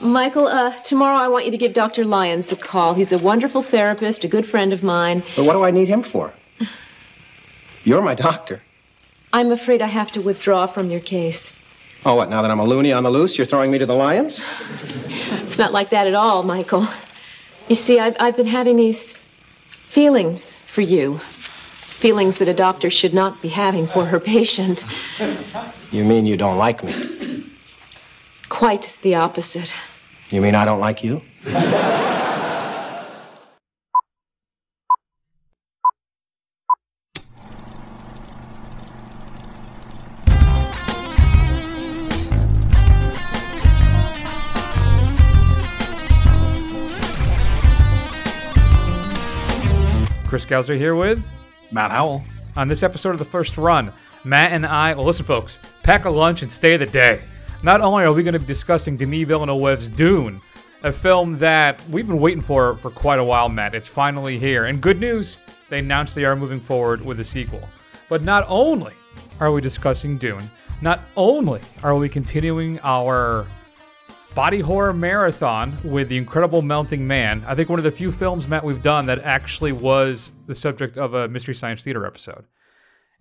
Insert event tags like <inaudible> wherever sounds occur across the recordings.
Michael, uh, tomorrow I want you to give Dr. Lyons a call. He's a wonderful therapist, a good friend of mine. But what do I need him for? You're my doctor. I'm afraid I have to withdraw from your case. Oh, what, now that I'm a loony on the loose, you're throwing me to the lions? It's not like that at all, Michael. You see, I've, I've been having these feelings for you. Feelings that a doctor should not be having for her patient. You mean you don't like me? Quite the opposite. You mean I don't like you? Chris Gauser here with Matt Howell. on this episode of the first run. Matt and I, well, listen, folks, pack a lunch and stay the day. Not only are we going to be discussing Denis Villeneuve's Dune, a film that we've been waiting for for quite a while, Matt. It's finally here. And good news, they announced they are moving forward with a sequel. But not only are we discussing Dune, not only are we continuing our body horror marathon with The Incredible Melting Man. I think one of the few films, Matt, we've done that actually was the subject of a Mystery Science Theater episode. And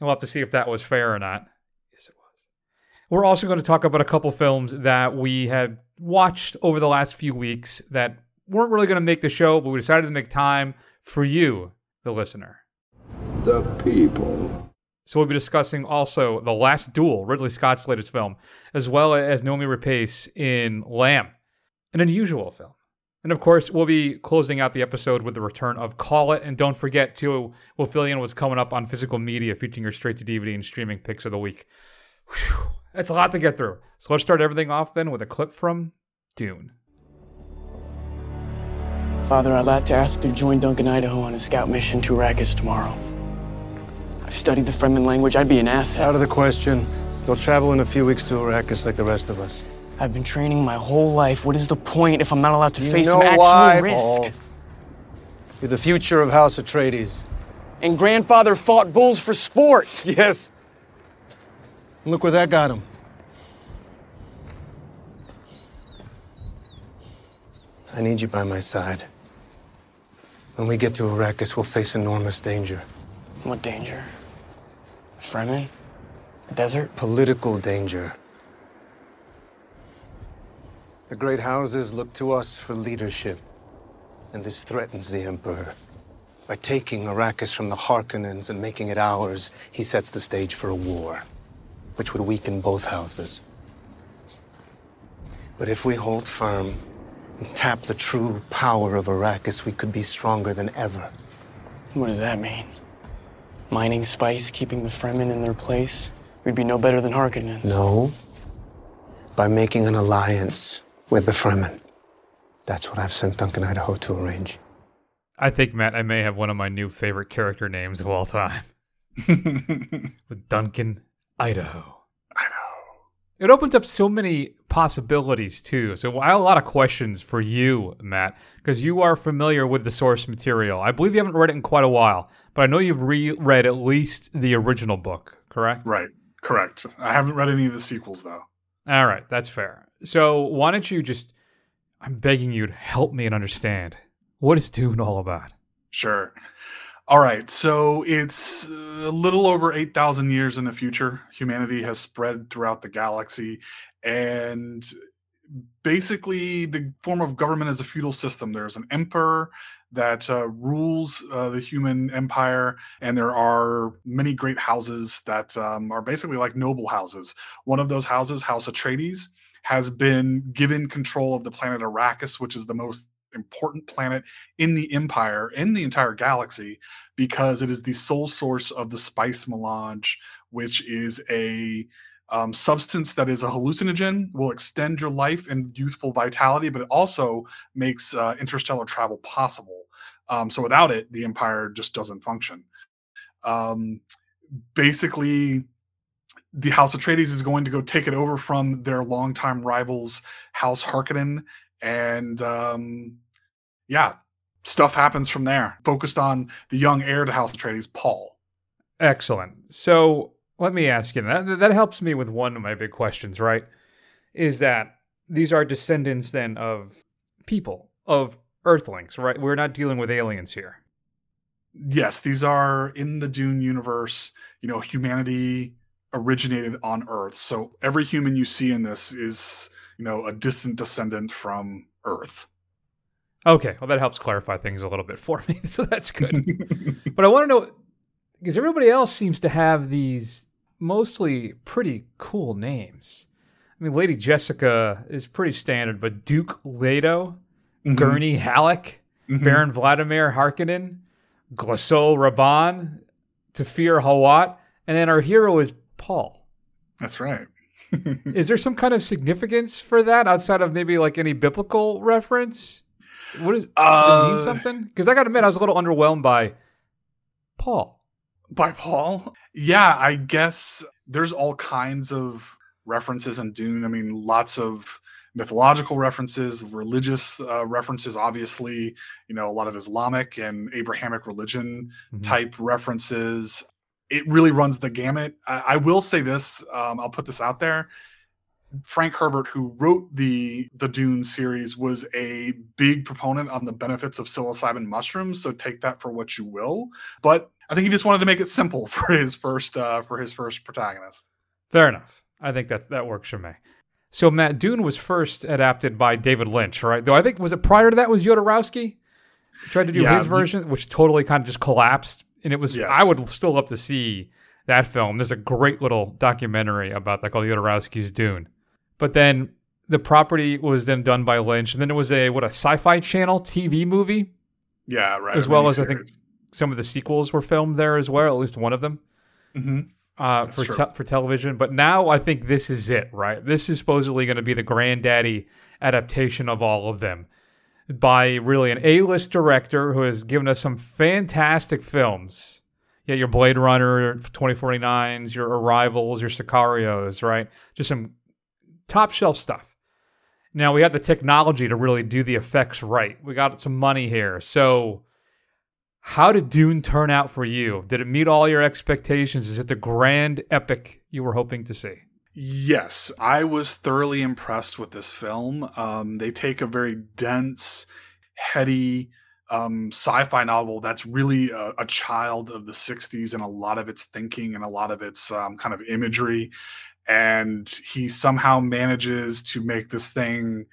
we'll have to see if that was fair or not. Yes, it was. We're also going to talk about a couple films that we had watched over the last few weeks that weren't really going to make the show, but we decided to make time for you, the listener. The people. So we'll be discussing also The Last Duel, Ridley Scott's latest film, as well as Noomi Rapace in Lamb, an unusual film. And of course, we'll be closing out the episode with the return of Call It. And don't forget, too, we'll fill you in what's coming up on physical media featuring your straight to DVD and streaming picks of the week. Whew, that's a lot to get through. So let's start everything off then with a clip from Dune. Father, I'd like to ask to join Duncan Idaho on a scout mission to Arrakis tomorrow. I've studied the Fremen language. I'd be an asset. Out of the question. They'll travel in a few weeks to Arrakis like the rest of us. I've been training my whole life. What is the point if I'm not allowed to You face know some actual why, risk? Paul. You're the future of House Atreides. And grandfather fought bulls for sport. Yes. And look where that got him. I need you by my side. When we get to Arrakis, we'll face enormous danger. What danger? Fremen? The desert? Political danger. The great houses look to us for leadership, and this threatens the Emperor. By taking Arrakis from the Harkonnens and making it ours, he sets the stage for a war, which would weaken both houses. But if we hold firm and tap the true power of Arrakis, we could be stronger than ever. What does that mean? Mining spice, keeping the Fremen in their place? We'd be no better than Harkonnens. No. By making an alliance with the Fremen. That's what I've sent Duncan Idaho to arrange. I think, Matt, I may have one of my new favorite character names of all time. <laughs> with Duncan, Idaho. It opens up so many possibilities too. So I have a lot of questions for you, Matt, because you are familiar with the source material. I believe you haven't read it in quite a while, but I know you've reread at least the original book, correct? Right. Correct. I haven't read any of the sequels though. All right, that's fair. So why don't you just I'm begging you to help me and understand. What is Dune all about? Sure. All right. So it's a little over 8,000 years in the future. Humanity has spread throughout the galaxy. And basically, the form of government is a feudal system. There's an emperor that uh, rules uh, the human empire, and there are many great houses that um, are basically like noble houses. One of those houses, House Atreides, has been given control of the planet Arrakis, which is the most important planet in the empire in the entire galaxy because it is the sole source of the spice melange which is a um, substance that is a hallucinogen will extend your life and youthful vitality but it also makes uh, interstellar travel possible. Um, so without it the empire just doesn't function. Um, basically the House Atreides is going to go take it over from their longtime rivals, House Harkonnen, and um, yeah, stuff happens from there. Focused on the young heir to House Atreides, Paul. Excellent. So let me ask you that. That helps me with one of my big questions, right? Is that these are descendants then of people, of Earthlings, right? We're not dealing with aliens here. Yes, these are in the Dune universe. You know, humanity originated on Earth, so every human you see in this is, you know, a distant descendant from Earth. Okay, well that helps clarify things a little bit for <laughs> me, so that's good. <laughs> but I want to know because everybody else seems to have these mostly pretty cool names. I mean, Lady Jessica is pretty standard, but Duke Leto, Mhm. Gurney Halleck, Mhm. Baron Vladimir Harkonnen, Glossu Rabban, Thufir Hawat, and then our hero is Paul. That's right. <laughs> Is there some kind of significance for that outside of maybe like any biblical reference? What is does it mean Uh, something? Because I got to admit, I was a little underwhelmed by Paul. by Paul. Yeah, I guess there's all kinds of references in Dune. I mean, lots of mythological references, religious uh, references, obviously, you know, a lot of Islamic and Abrahamic religion Mhm. type references. It really runs the gamut. I, I will say this, um, I'll put this out there. Frank Herbert, who wrote the the Dune series, was a big proponent on the benefits of psilocybin mushrooms. So take that for what you will. But I think he just wanted to make it simple <laughs> for his first uh, for his first protagonist. Fair enough. I think that that works for me. So Matt Dune was first adapted by David Lynch, right? Though I think was it prior to that was Jodorowsky tried to do Yeah, his version, which totally kind of just collapsed. And it was Yes. I would still love to see that film. There's a great little documentary about that called Jodorowsky's Dune. But then the property was then done by Lynch, and then it was a what a Sci-Fi Channel TV movie Yeah, right. As well as I think- some of the sequels were filmed there as well, at least one of them hmm uh, for te- for television. But now I think this is it, right? This is supposedly going to be the granddaddy adaptation of all of them by really an A-list director who has given us some fantastic films. Yeah, your Blade Runner 2049s, your Arrivals, your Sicarios, right? Just some top shelf stuff. Now we have the technology to really do the effects right. We got some money here. So how did Dune turn out for you? Did it meet all your expectations? Is it the grand epic you were hoping to see? Yes, I was thoroughly impressed with this film. Um, they take a very dense, heady um, sci-fi novel that's really a, a child of the '60s and a lot of its thinking and a lot of its um, kind of imagery, and he somehow manages to make this thing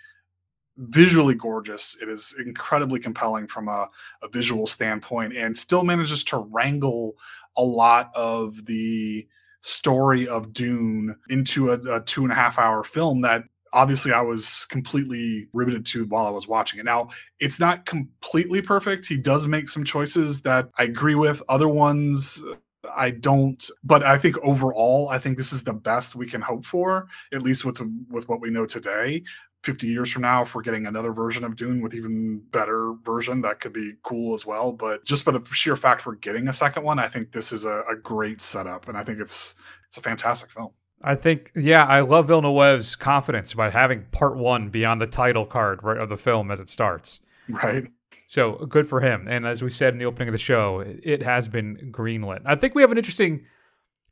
visually gorgeous. It is incredibly compelling from a, a visual standpoint, and still manages to wrangle a lot of the story of Dune into a, a two and a half hour film that obviously I was completely riveted to while I was watching it. Now, it's not completely perfect. He does make some choices that I agree with, other ones I don't, but I think overall, I think this is the best we can hope for, at least with with what we know today. 50 years from now, if we're getting another version of Dune with even better version, that could be cool as well. But just by the sheer fact we're getting a second one, I think this is a, a great setup, and I think it's it's a fantastic film. I think, yeah, I love Villeneuve's confidence by having part one beyond the title card right, of the film as it starts. Right? So good for him. And as we said in the opening of the show, it- has been greenlit. I think we have an interesting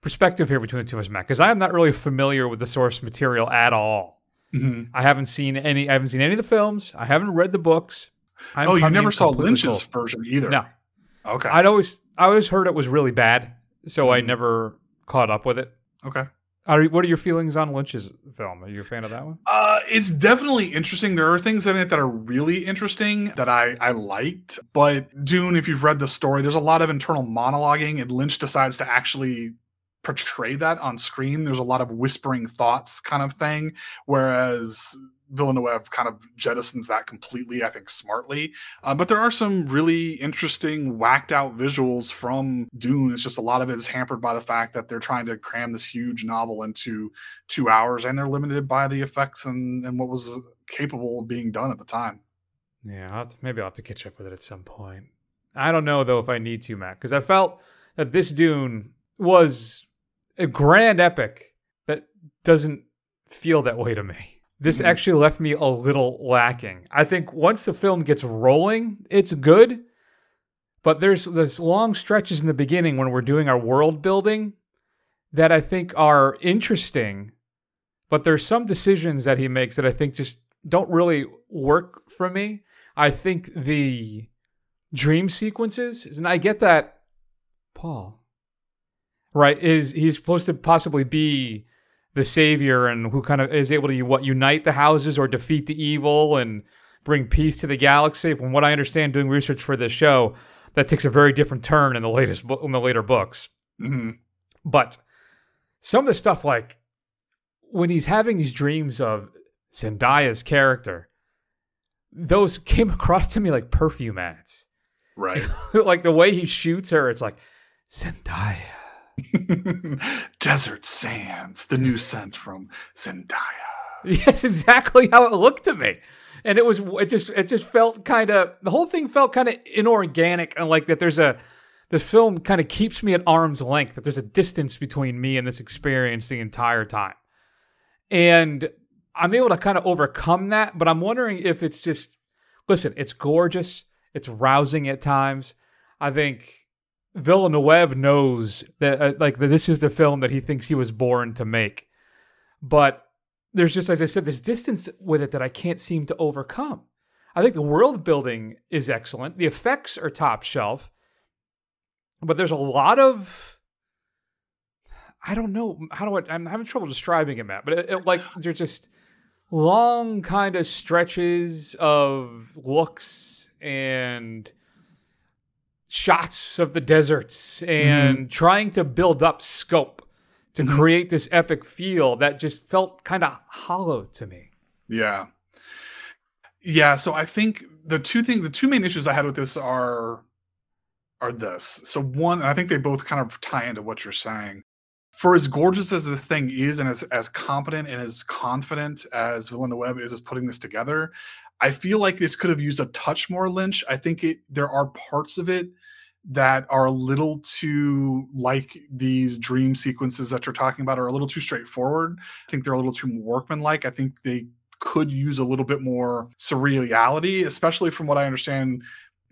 perspective here between the two of us, Matt, because I am not really familiar with the source material at all. Mhm. I haven't seen any. I haven't seen any of the films. I haven't read the books. I'm oh, you never saw Lynch's cold. version either. No, Okay. I'd always I always heard it was really bad, so I Mhm. never caught up with it. okay. Are, what are your feelings on Lynch's film? Are you a fan of that one? Uh, it's definitely interesting. There are things in it that are really interesting that I I liked. But Dune, if you've read the story, there's a lot of internal monologuing, and Lynch decides to actually portray that on screen. There's a lot of whispering thoughts kind of thing, whereas Villeneuve kind of jettisons that completely, I think, smartly. Uh, but there are some really interesting, whacked out visuals from Dune. It's just a lot of it is hampered by the fact that they're trying to cram this huge novel into two hours and they're limited by the effects and, and what was capable of being done at the time. Yeah, I'll to, maybe I'll have to catch up with it at some point. I don't know though if I need to, Matt, because I felt that this Dune was a grand epic that doesn't feel that way to me. This Mhm. actually left me a little lacking. I think once the film gets rolling, it's good, but there's there's long stretches in the beginning when we're doing our world building that I think are interesting, but there's some decisions that he makes that I think just don't really work for me. I think the dream sequences, and I get that Paul, right, is he's supposed to possibly be the savior and who kind of is able to what unite the houses or defeat the evil and bring peace to the galaxy. From what I understand, doing research for this show, that takes a very different turn in the latest in the later books. Mm-hmm. But some of the stuff, like when he's having these dreams of Zendaya's character, those came <laughs> across to me like perfume ads. Right. <laughs> like the way he shoots her, it's like Zendaya. <laughs> Desert Sands, the new scent from Zendaya. Yes, exactly how it looked to me. And it was it just it just felt kind of the whole thing felt kind of inorganic and like that there's a the film kind of keeps me at arm's length that there's a distance between me and this experience the entire time. And I'm able to kind of overcome that, but I'm wondering if it's just listen, it's gorgeous, it's rousing at times. I think Villeneuve knows that uh, like that this is the film that he thinks he was born to make. But there's just as I said this distance with it that I can't seem to overcome. I think the world building is excellent. The effects are top shelf. But there's a lot of I don't know how do I I'm having trouble describing it, Matt. But it, it, like there's just long kind of stretches of looks and shots of the deserts and mm-hmm. trying to build up scope to mm-hmm. create this epic feel that just felt kind of hollow to me. Yeah. Yeah, so I think the two things the two main issues I had with this are are this. So one, and I think they both kind of tie into what you're saying. For as gorgeous as this thing is and as as competent and as confident as Villeneuve is as putting this together, I feel like this could have used a touch more Lynch. I think it there are parts of it that are a little too like these dream sequences that you're talking about are a little too straightforward. I think they're a little too workmanlike. I think they could use a little bit more surreality, especially from what I understand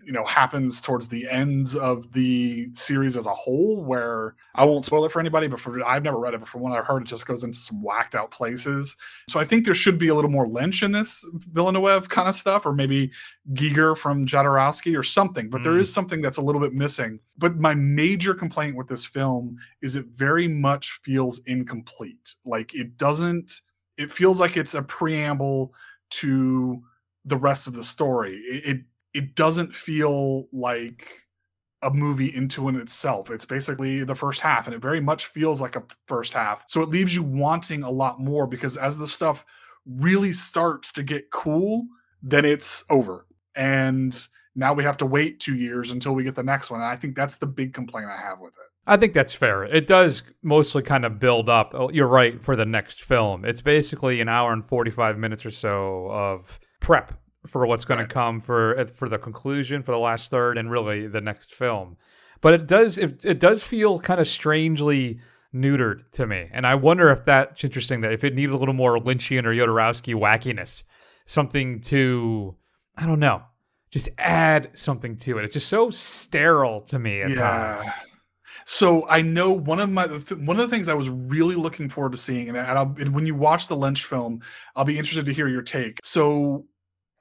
you know happens towards the ends of the series as a whole where i won't spoil it for anybody but for i've never read it but from what i've heard it just goes into some whacked out places so i think there should be a little more lynch in this villeneuve kind of stuff or maybe giger from jodorowsky or something but mm. there is mm. something that's a little bit missing but my major complaint with this film is it very much feels incomplete like it doesn't it feels like it's a preamble to the rest of the story it, it it doesn't feel like a movie into in itself. It's basically the first half, and it very much feels like a first half. So it leaves you wanting a lot more because as the stuff really starts to get cool, then it's over. And now we have to wait two years until we get the next one. And I think that's the big complaint I have with it. I think that's fair. It does mostly kind of build up. Oh, you're right for the next film. It's basically an hour and 45 minutes or so of prep for what's going right. to come for for the conclusion for the last third and really the next film. But it does it, it does feel kind of strangely neutered to me, and I wonder if that's interesting. That if it needed a little more Lynchian or Jodorowsky wackiness, something to I don't know, just add something to it. It's just so sterile to me at yeah. times. So I know one of my one of the things I was really looking forward to seeing, and, and, and when you watch the Lynch film, I'll be interested to hear your take. So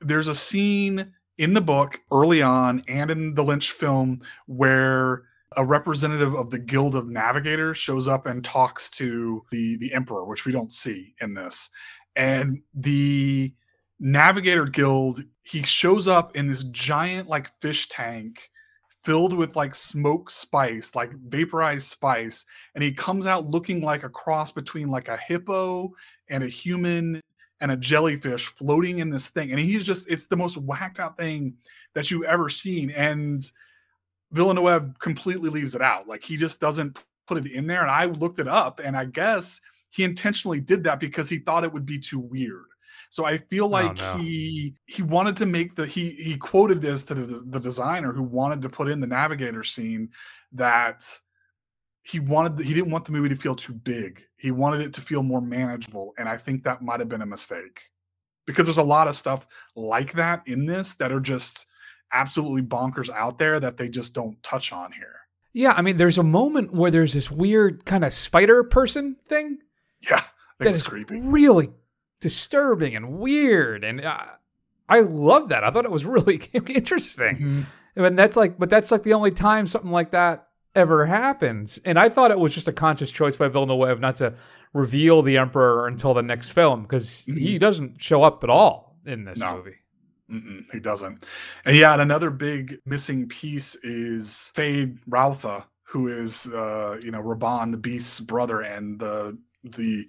there's a scene in the book early on and in the Lynch film where a representative of the Guild of Navigators shows up and talks to the the emperor, which we don't see in this. And the Navigator Guild, he shows up in this giant like fish tank filled with like smoke spice, like vaporized spice, and he comes out looking like a cross between like a hippo and a human and a jellyfish floating in this thing. And he's just, it's the most whacked out thing that you've ever seen. And Villeneuve completely leaves it out. Like he just doesn't put it in there. And I looked it up and I guess he intentionally did that because he thought it would be too weird. So I feel oh, like oh, no. he he wanted to make the he he quoted this to the, the designer who wanted to put in the navigator scene that he wanted he didn't want the movie to feel too big. He wanted it to feel more manageable, and I think that might have been a mistake because there's a lot of stuff like that in this that are just absolutely bonkers out there that they just don't touch on here. Yeah, I mean, there's a moment where there's this weird kind of spider person thing. Yeah, that is creepy. really disturbing and weird. And uh, I love that. I thought it was really <laughs> interesting. Mm-hmm. And that's like, but that's like the only time something like that ever happens. And I thought it was just a conscious choice by Villeneuve not to reveal the Emperor until the next film because he doesn't show up at all in this No. movie. Mm-mm, he doesn't. And yeah, and another big missing piece is Fade Routha, who is uh, you know, Rabban the Beast's brother and the the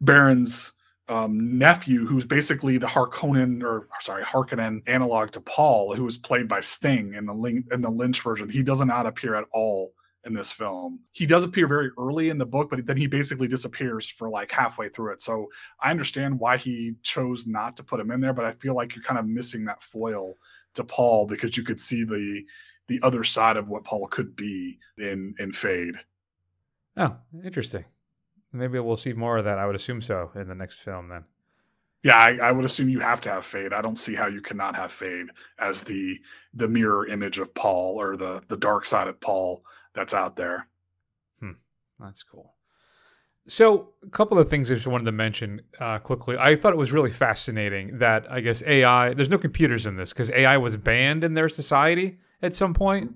Baron's um, nephew, who's basically the Harkonnen or sorry, Harkonnen analog to Paul, who was played by Sting in the in the Lynch version. He does not appear at all in this film. He does appear very early in the book, but then he basically disappears for like halfway through it. So I understand why he chose not to put him in there, but I feel like you're kind of missing that foil to Paul because you could see the the other side of what Paul could be in in Feyd. Oh, interesting. Maybe we'll see more of that. I would assume so in the next film then. Yeah, I, I would assume you have to have Feyd. I don't see how you cannot have Feyd as the the mirror image of Paul or the the dark side of Paul that's out there. That's cool. So, a couple of things I just wanted to mention uh, quickly. I thought it was really fascinating that I guess AI, there's no computers in this because AI was banned in their society at some point.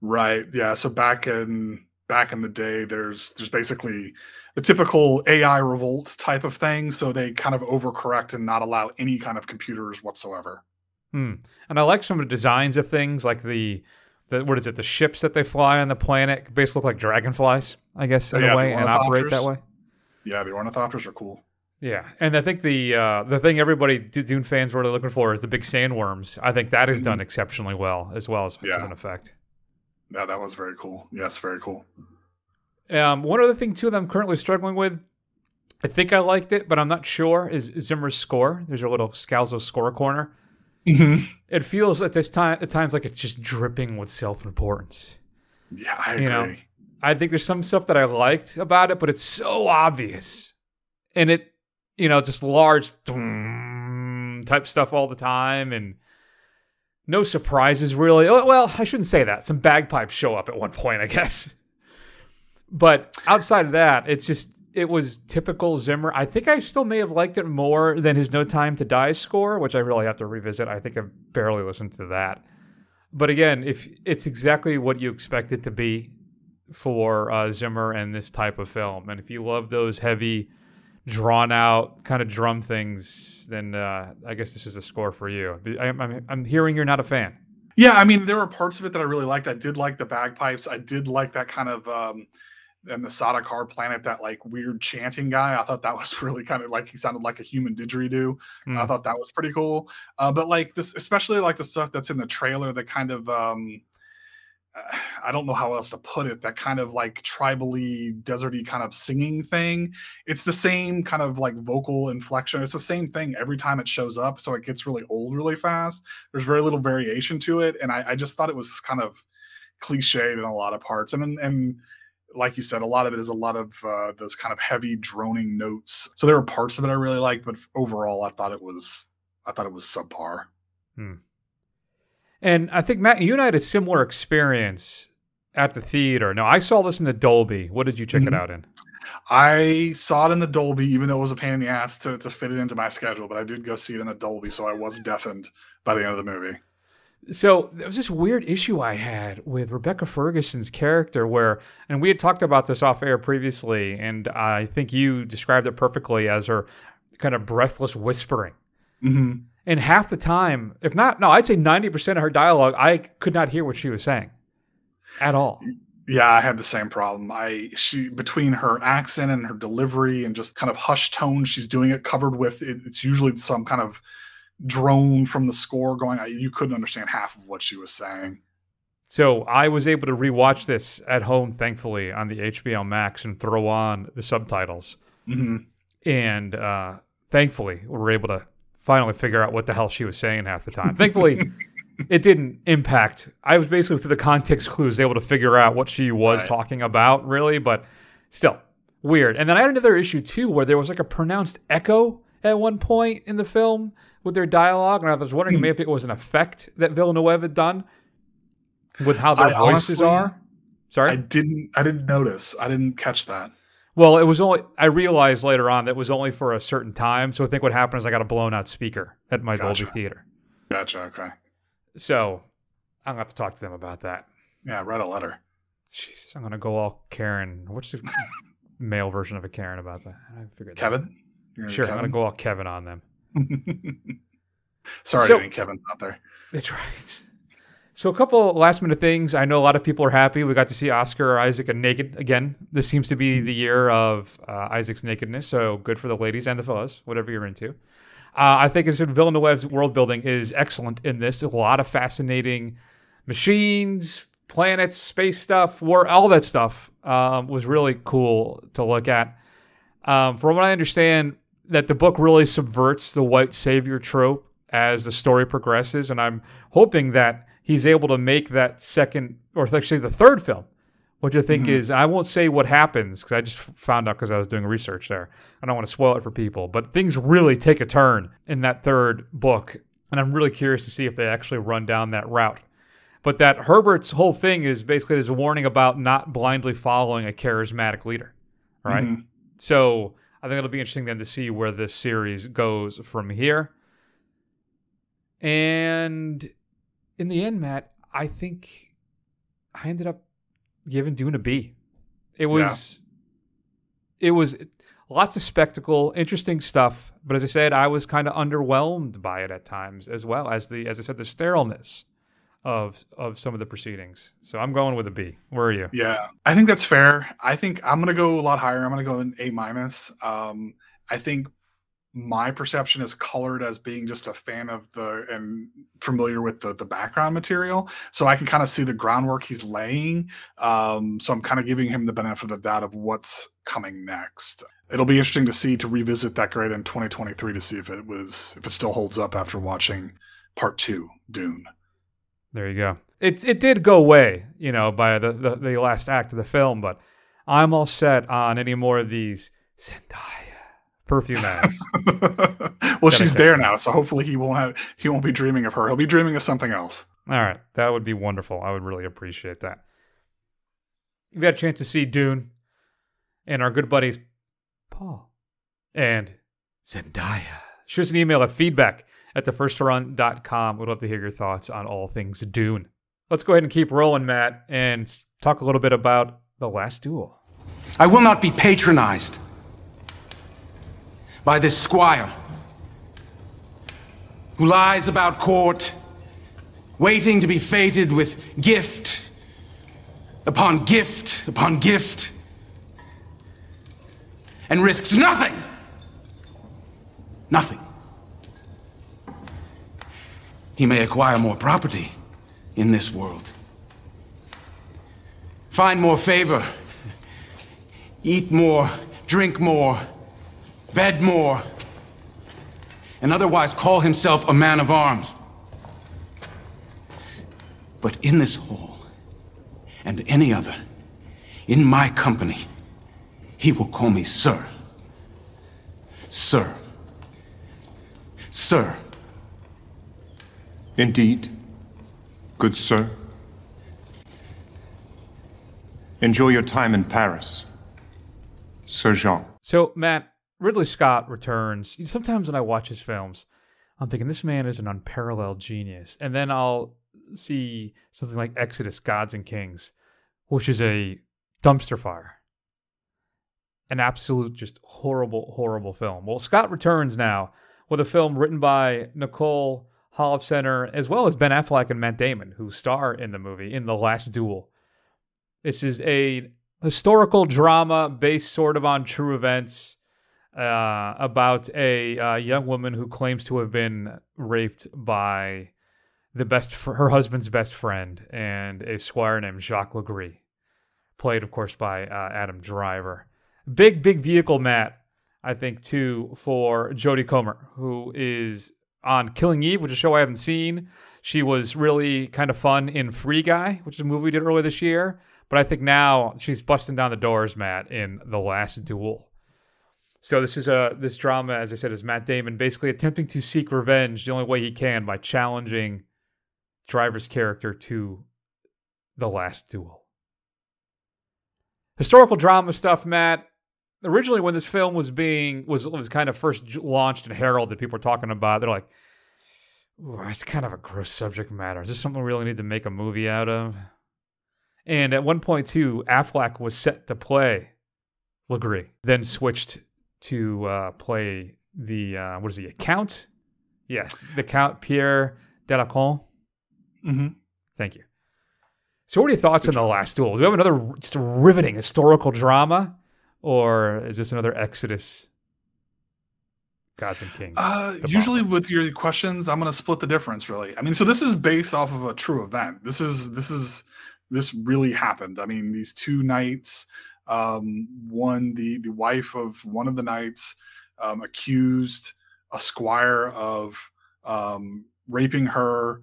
Right. Yeah. So back in back in the day, there's there's basically the typical AI revolt type of thing. So they kind of overcorrect and not allow any kind of computers whatsoever. Hmm. And I like some of the designs of things, like the, the what is it, the ships that they fly on the planet basically look like dragonflies, I guess, in Yeah, a way, and operate that way. Yeah, the ornithopters are cool. Yeah, and I think the uh, the thing everybody Dune fans were really looking for is the big sandworms. I think that is done exceptionally well as well as, as Yeah. an effect. Yeah, that was very cool. Yes, very cool. Um, one other thing too that I'm currently struggling with, I think I liked it, but I'm not sure. Is Zimmer's score? There's a little Scalzo score corner. It feels at this time at times like it's just dripping with self importance. Yeah, I agree. Know, I think there's some stuff that I liked about it, but it's so obvious, and it, you know, just large type stuff all the time, and no surprises really. Oh, Well, I shouldn't say that. Some bagpipes show up at one point, I guess. But outside of that, it's just it was typical Zimmer. I think I still may have liked it more than his No Time to Die score, which I really have to revisit. I think I've barely listened to that. But again, if it's exactly what you expect it to be for uh, Zimmer and this type of film, and if you love those heavy, drawn out kind of drum things, then uh, I guess this is a score for you. I'm, I'm, I'm hearing you're not a fan. Yeah, I mean, there were parts of it that I really liked. I did like the bagpipes. I did like that kind of um and the Sardaukar planet, that like weird chanting guy. I thought that <laughs> was really kind of like he sounded like a human didgeridoo. I Mm. thought that was pretty cool. Uh, but like this, especially like the stuff that's in the trailer, the kind of um <sighs> I don't know how else to put it. That kind of like tribally, deserty kind of singing thing. It's the same kind of like vocal inflection. It's the same thing every time it shows up. So it gets really old really fast. There's very little variation to it, and I, I just thought it was kind of cliched in a lot of parts. And and, and like you said, a lot of it is a lot of uh, those kind of heavy droning notes. So there were parts of it I really liked, but overall, I thought it was I thought it was subpar. And I think Matt, you and I had a similar experience at the theater. Now I saw this in the Dolby. What did you check it Mhm. out in? I saw it in the Dolby, even though it was a pain in the ass to, to fit it into my schedule, but I did go see it in the Dolby, so I was deafened by the end of the movie. So there was this weird issue I had with Rebecca Ferguson's character where, and we had talked about this off air previously, and I think you described it perfectly as her kind of breathless whispering. hmm And half the time, if not, no, I'd say 90% of her dialogue, I could not hear what she was saying at all. Yeah, I had the same problem. I she between her accent and her delivery and just kind of hushed tone, she's doing it covered with it, it's usually some kind of drone from the score going. You couldn't understand half of what she was saying. So I was able to rewatch this at home, thankfully, on the HBO Max and throw on the subtitles. hmm and uh, thankfully we were able to finally figure out what the hell she was saying half the time. Thankfully, <laughs> it didn't impact. I was basically through the context clues able to figure out what she was Right. talking about, really, but still weird. And then I had another issue too, where there was like a pronounced echo at one point in the film with their dialogue, and I was wondering hmm. maybe if it was an effect that Villeneuve had done with how their I voices honestly- are. Sorry. I didn't I didn't notice. I didn't catch that. Well, it was only I realized later on that it was only for a certain time. So I think what happened is I got a blown out speaker at my Gotcha. Dolby theater. Gotcha. Okay. So I'm gonna have to talk to them about that. Yeah, write a letter. Jesus, I'm gonna go all Karen. What's the <laughs> male version of a Karen about that? I figured that. Kevin? You're gonna Sure, I'm gonna go all Kevin on them. <laughs> Sorry, So- Kevin's out there. That's right. So a couple last minute things. I know a lot of people are happy. We got to see Oscar Isaac naked again. This seems to be the year of uh, Isaac's nakedness. So good for the ladies and the fellas, whatever you're into. Uh, I think as Villeneuve's world building is excellent in this. A lot of fascinating machines, planets, space stuff, war, all that stuff um, was really cool to look at. Um, from what I understand, that the book really subverts the white savior trope as the story progresses, and I'm hoping that he's able to make that second, or actually the third film, which I think is I won't say what happens because I just found out because I was doing research there. I don't want to spoil it for people, but things really take a turn in that third book, and I'm really curious to see if they actually run down that route. But that Herbert's whole thing is basically there's a warning about not blindly following a charismatic leader, right? Mhm. So I think it'll be interesting then to see where this series goes from here. And in the end, Matt, I think I ended up giving Dune a B. It was it was lots of spectacle, interesting stuff, but as I said, I was kind of underwhelmed by it at times as well as the as I said the sterileness of of some of the proceedings. So I'm going with a B. Where are you? Yeah, I think that's fair. I think I'm gonna go a lot higher. I'm gonna go an A minus. Um, I think my perception is colored as being just a fan of the and familiar with the the background material, so I can kind of see the groundwork he's laying. Um, so I'm kind of giving him the benefit of the doubt of what's coming next. It'll be interesting to see to revisit that grade in 2023 to see if it was if it still holds up after watching part two, Dune. There you go. It it did go away, you know, by the, the, the last act of the film, but I'm all set on any more of these Zendaya perfume ads. <laughs> well, she's there now, so hopefully he won't have he won't be dreaming of her. He'll be dreaming of something else. all right, that would be wonderful. I would really appreciate that. We got a chance to see Dune and our good buddies Paul and Zendaya. Shoot us an email at feedback at thefirstrun.com. We'd love to hear your thoughts on all things Dune. Let's go ahead and keep rolling, Matt, and talk a little bit about The Last Duel. I will not be patronized by this squire who lies about court, waiting to be fated with gift upon gift upon gift, and risks nothing. Nothing. He may acquire more property in this world, find more favor eat more, drink more, bed more, and otherwise call himself a man of arms. But in this hall, and any other, in my company, he will call me Sir. Sir. Sir. Indeed, good sir. Enjoy your time in Paris, Sir Jean. So, Matt, Ridley Scott returns. Sometimes when I watch his films, I'm thinking this man is an unparalleled genius. And then I'll see something like Exodus, Gods and Kings, which is a dumpster fire. An absolute, just horrible, horrible film. Well, Scott returns now with a film written by Nicole Holofcener, as well as Ben Affleck and Matt Damon, who star in the movie in The Last Duel. This is a historical drama based sort of on true events uh, about a uh, young woman who claims to have been raped by the best fr- her husband's best friend and a squire named Jacques Le Gris, played of course by uh, Adam Driver. Big big vehicle, Matt. I think too for Jodie Comer, who is on Killing Eve, which is a show I haven't seen. She was really kind of fun in Free Guy, which is a movie we did earlier this year. But I think now she's busting down the doors, Matt, in The Last Duel. So this is a this drama, as I said, is Matt Damon basically attempting to seek revenge the only way he can by challenging Driver's character to the last duel. Historical drama stuff, Matt. Originally when this film was being was was kind of first launched and heralded, that people were talking about. They're like, Ooh, it's kind of a gross subject matter. Is this something we really need to make a movie out of? And at one point too, Affleck was set to play Le Gris, then switched to uh, play the uh, what is he, a count? Yes, the Count Pierre d'Alençon. hmm Thank you. So, what are your thoughts on the last duel? Do we have another just riveting historical drama, or is this another Exodus? Gods and Kings. Uh, usually with your questions, I'm going to split the difference. Really, I mean, so this is based off of a true event. This is this is this really happened. I mean, these two knights, um, one the the wife of one of the knights um, accused a squire of um, raping her,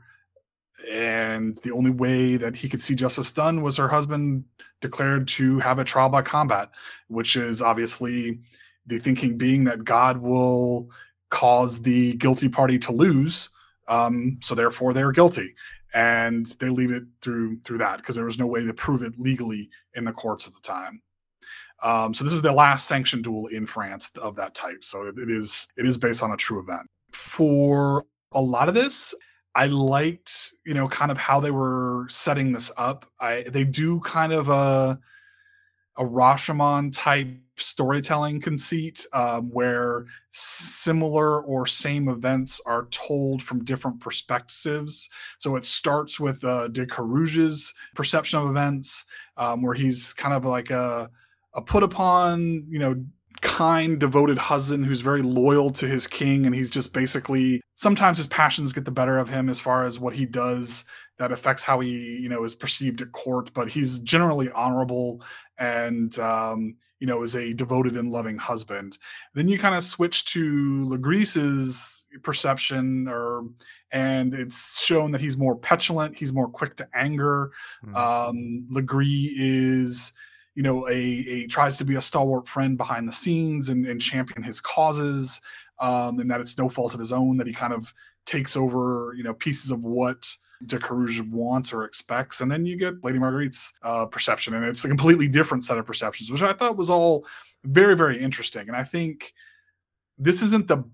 and the only way that he could see justice done was her husband declared to have a trial by combat, which is obviously the thinking being that God will cause the guilty party to lose, um, so therefore they're guilty, and they leave it through through that because there was no way to prove it legally in the courts at the time. Um, so this is the last sanctioned duel in France of that type. So it, it is it is based on a true event. For a lot of this, I liked you know kind of how they were setting this up. I they do kind of a a Rashomon type storytelling conceit um, where similar or same events are told from different perspectives. So it starts with uh, de Carouge's perception of events, um, where he's kind of like a, a put upon, you know, kind, devoted husband who's very loyal to his king. And he's just basically, sometimes his passions get the better of him as far as what he does that affects how he, you know, is perceived at court. But he's generally honorable and, um, you know, is a devoted and loving husband. Then you kind of switch to Le Gris's perception or and it's shown that he's more petulant, he's more quick to anger. Mhm. Um, Le Gris is you know, a, a tries to be a stalwart friend behind the scenes and, and champion his causes, um, and that it's no fault of his own that he kind of takes over, you know, pieces of what de Carouge wants or expects, and then you get Lady Marguerite's uh, perception, and it's a completely different set of perceptions, which I thought was all very, very interesting. And I think this isn't the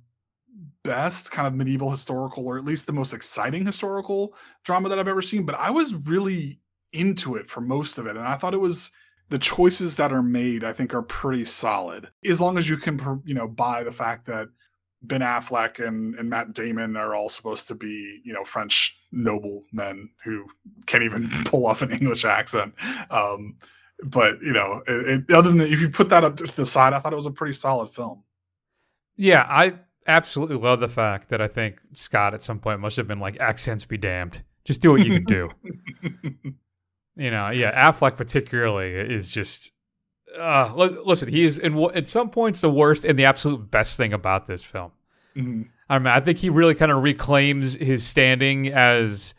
best kind of medieval historical, or at least the most exciting historical drama that I've ever seen, but I was really into it for most of it, and I thought it was the choices that are made, I think, are pretty solid. As long as you can, you know, buy the fact that Ben Affleck and, and Matt Damon are all supposed to be, you know, French noblemen who can't even <laughs> pull off an English accent. Um, but you know, it, it, other than if you put that up to the side, I thought it was a pretty solid film. Yeah, I absolutely love the fact that I think Scott at some point must have been like, accents be damned. Just do what you can do. <laughs> you know, yeah, Affleck particularly is just. Uh, li- listen, he is in at some points the worst and the absolute best thing about this film. Mhm. I mean, I think he really kind of reclaims his standing as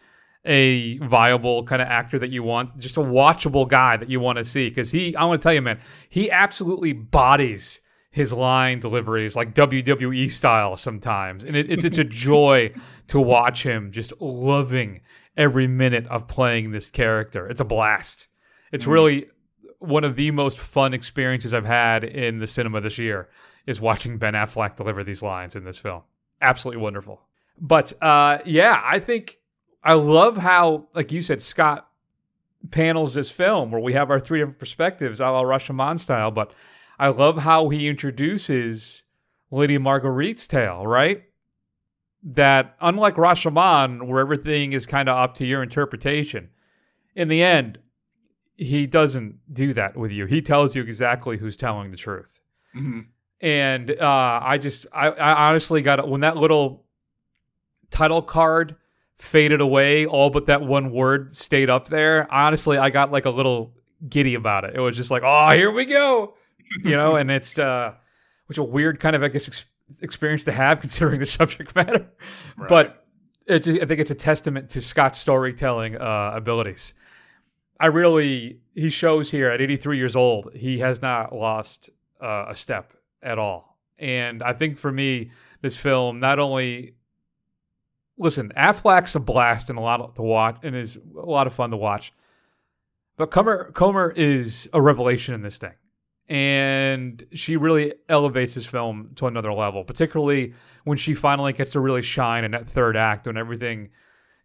a viable kind of actor that you want, just a watchable guy that you want to see. Because he, I want to tell you, man, he absolutely bodies his line deliveries like WWE style sometimes, and it, it's it's a <laughs> joy to watch him just loving every minute of playing this character. It's a blast. It's really one of the most fun experiences I've had in the cinema this year is watching Ben Affleck deliver these lines in this film. Absolutely wonderful. But uh, yeah, I think I love how, like you said, Scott panels this film where we have our three different perspectives, a la Rashomon style. But I love how he introduces Lady Marguerite's tale, right? That unlike Rashomon, where everything is kind of up to your interpretation, in the end, he doesn't do that with you. He tells you exactly who's telling the truth. Mhm. And uh, I just, I, I honestly got when that little title card faded away, all but that one word stayed up there. Honestly, I got like a little giddy about it. It was just like, oh, here we go, you know. and it's uh, which a weird kind of I guess experience to have <laughs> considering the subject matter, but it's I think it's a testament to Scott's storytelling uh, abilities. I really he shows here at 83 years old he has not lost uh, a step at all, and I think for me this film not only listen Affleck's a blast and a lot to watch and is a lot of fun to watch, but Comer Comer is a revelation in this thing. And she really elevates this film to another level, particularly when she finally gets to really shine in that third act when everything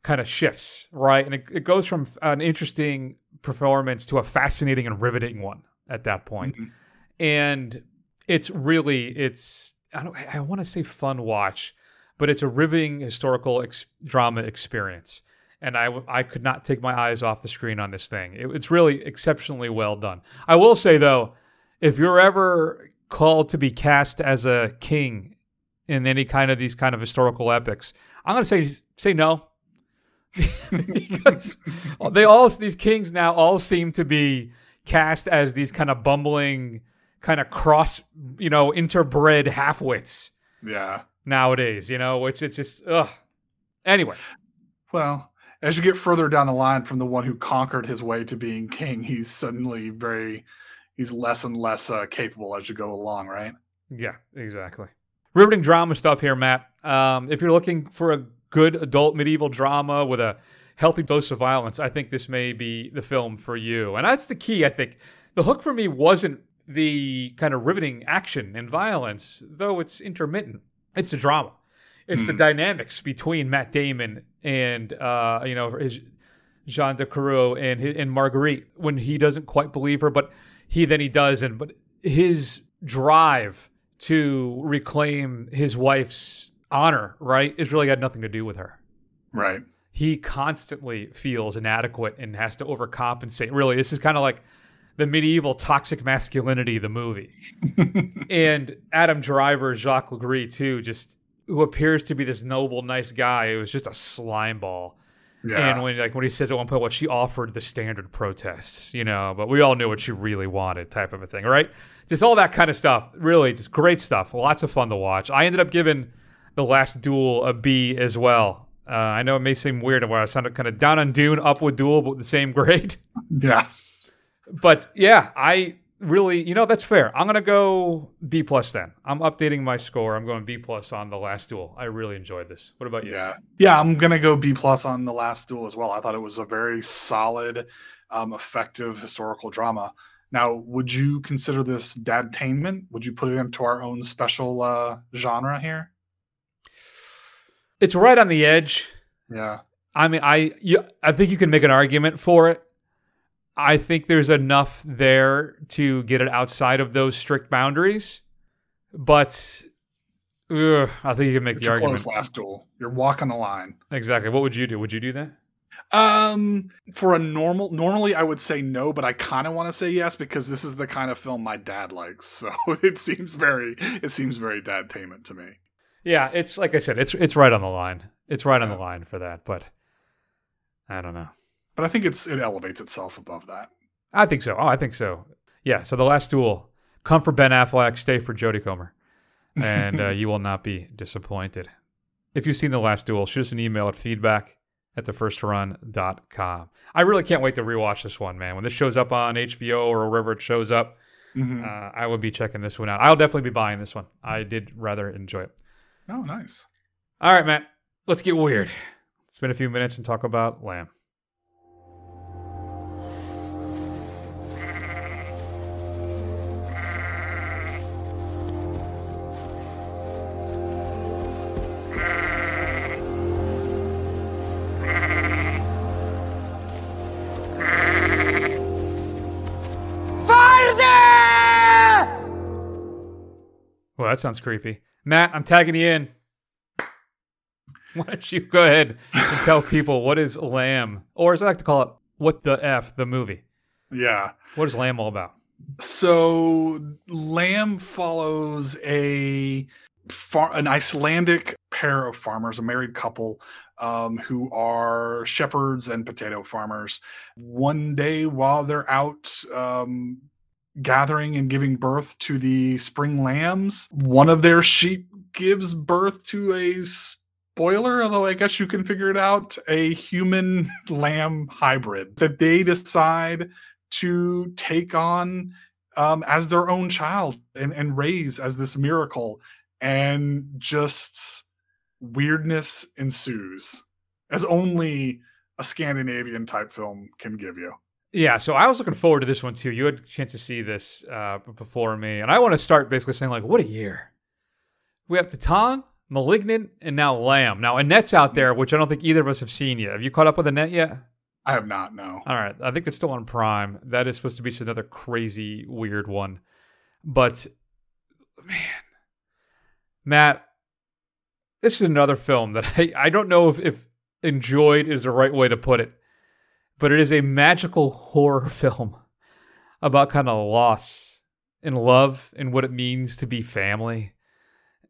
kind of shifts, right? And it, it goes from an interesting performance to a fascinating and riveting one at that point. Mhm. And it's really it's I don't I want to say fun watch, but it's a riveting historical ex- drama experience. And I, I could not take my eyes off the screen on this thing. It- it's really exceptionally well done. I will say though, if you're ever called to be cast as a king in any kind of these kind of historical epics, I'm gonna say say no. <laughs> because they all these kings now all seem to be cast as these kind of bumbling, kind of cross, you know, interbred halfwits Yeah. nowadays. You know, it's it's just ugh. Anyway, Well, as you get further down the line from the one who conquered his way to being king, he's suddenly very, he's less and less uh, capable as you go along, right? yeah, exactly. Riveting drama stuff here, Matt. Um, if you're looking for a good adult medieval drama with a healthy dose of violence, I think this may be the film for you. And that's the key, I think. The hook for me wasn't the kind of riveting action and violence, though it's intermittent. It's the drama. It's the Hmm. dynamics between Matt Damon and uh, you know his Jean de Carrouges and and Marguerite when he doesn't quite believe her, but he then he does, and but his drive to reclaim his wife's honor, right, is really got nothing to do with her. Right. He constantly feels inadequate and has to overcompensate. Really, this is kind of like the medieval toxic masculinity, the movie. <laughs> and Adam Driver, Jacques Le Gris, too, just who appears to be this noble, nice guy, who was just a slime ball. Yeah. And when like when he says at one point, "Well, she offered the standard protests," you know, but we all knew what she really wanted, type of a thing, right? Just all that kind of stuff. Really, just great stuff. Lots of fun to watch. I ended up giving the last duel a B as well. Uh, I know it may seem weird where I sounded kind of down on Dune, up with Duel, but with the same <laughs> grade. yeah. But yeah, I really, you know, that's fair. I'm gonna go B plus then. I'm updating my score. I'm going B plus on the last duel. I really enjoyed this. What about you? Yeah. Yeah. I'm going to go B plus on The Last Duel as well. I thought it was a very solid, um, effective historical drama. Now, would you consider this dadtainment? Would you put it into our own special uh, genre here? It's right on the edge. Yeah. I mean, I you, I think you can make an argument for it. I think there's enough there to get it outside of those strict boundaries, but ugh, I think you can make It's the argument. close last duel. You're walking the line. Exactly. What would you do? Would you do that? Um, for a normal, normally I would say no, but I kind of want to say yes because this is the kind of film my dad likes. <laughs> So it seems very, it seems very dadtainment to me. Yeah, it's like I said, it's it's right on the line. It's right on the line for that, but I don't know. But I think it's it elevates itself above that. I think so. Oh, I think so. Yeah. So the last duel, come for Ben Affleck, stay for Jodie Comer, and uh, <laughs> you will not be disappointed. If you've seen the last duel, shoot us an email at feedback at thefirstrun.com. I really can't wait to rewatch this one, man. When this shows up on HBO or wherever it shows up, Mhm. uh, I will be checking this one out. I'll definitely be buying this one. I did rather enjoy it. Oh, nice. All right, Matt, let's get weird. Spend a few minutes and talk about Lamb. That sounds creepy. Matt, I'm tagging you in. Why don't you go ahead and tell <laughs> people what is Lamb, or as I like to call it, what the F, the movie? Yeah. What is Lamb all about? So Lamb follows a far, an Icelandic pair of farmers, a married couple, um, who are shepherds and potato farmers. One day, while they're out um, gathering and giving birth to the spring lambs, one of their sheep gives birth to a spoiler, although I guess you can figure it out, a human <laughs> lamb hybrid that they decide to take on um, as their own child and, and raise as this miracle. And just weirdness ensues, as only a Scandinavian type film can give you. Yeah, so I was looking forward to this one too. You had a chance to see this uh, before me, and I want to start basically saying like, what a year! We have Titane, Malignant, and now Lamb. Now Annette's out there, which I don't think either of us have seen yet. Have you caught up with Annette yet? I have not. No. All right, I think it's still on Prime. That is supposed to be another crazy, weird one. But man, Matt, this is another film that <laughs> I, I don't know if, if enjoyed is the right way to put it, but it is a magical horror <laughs> film about kind of loss and love and what it means to be family.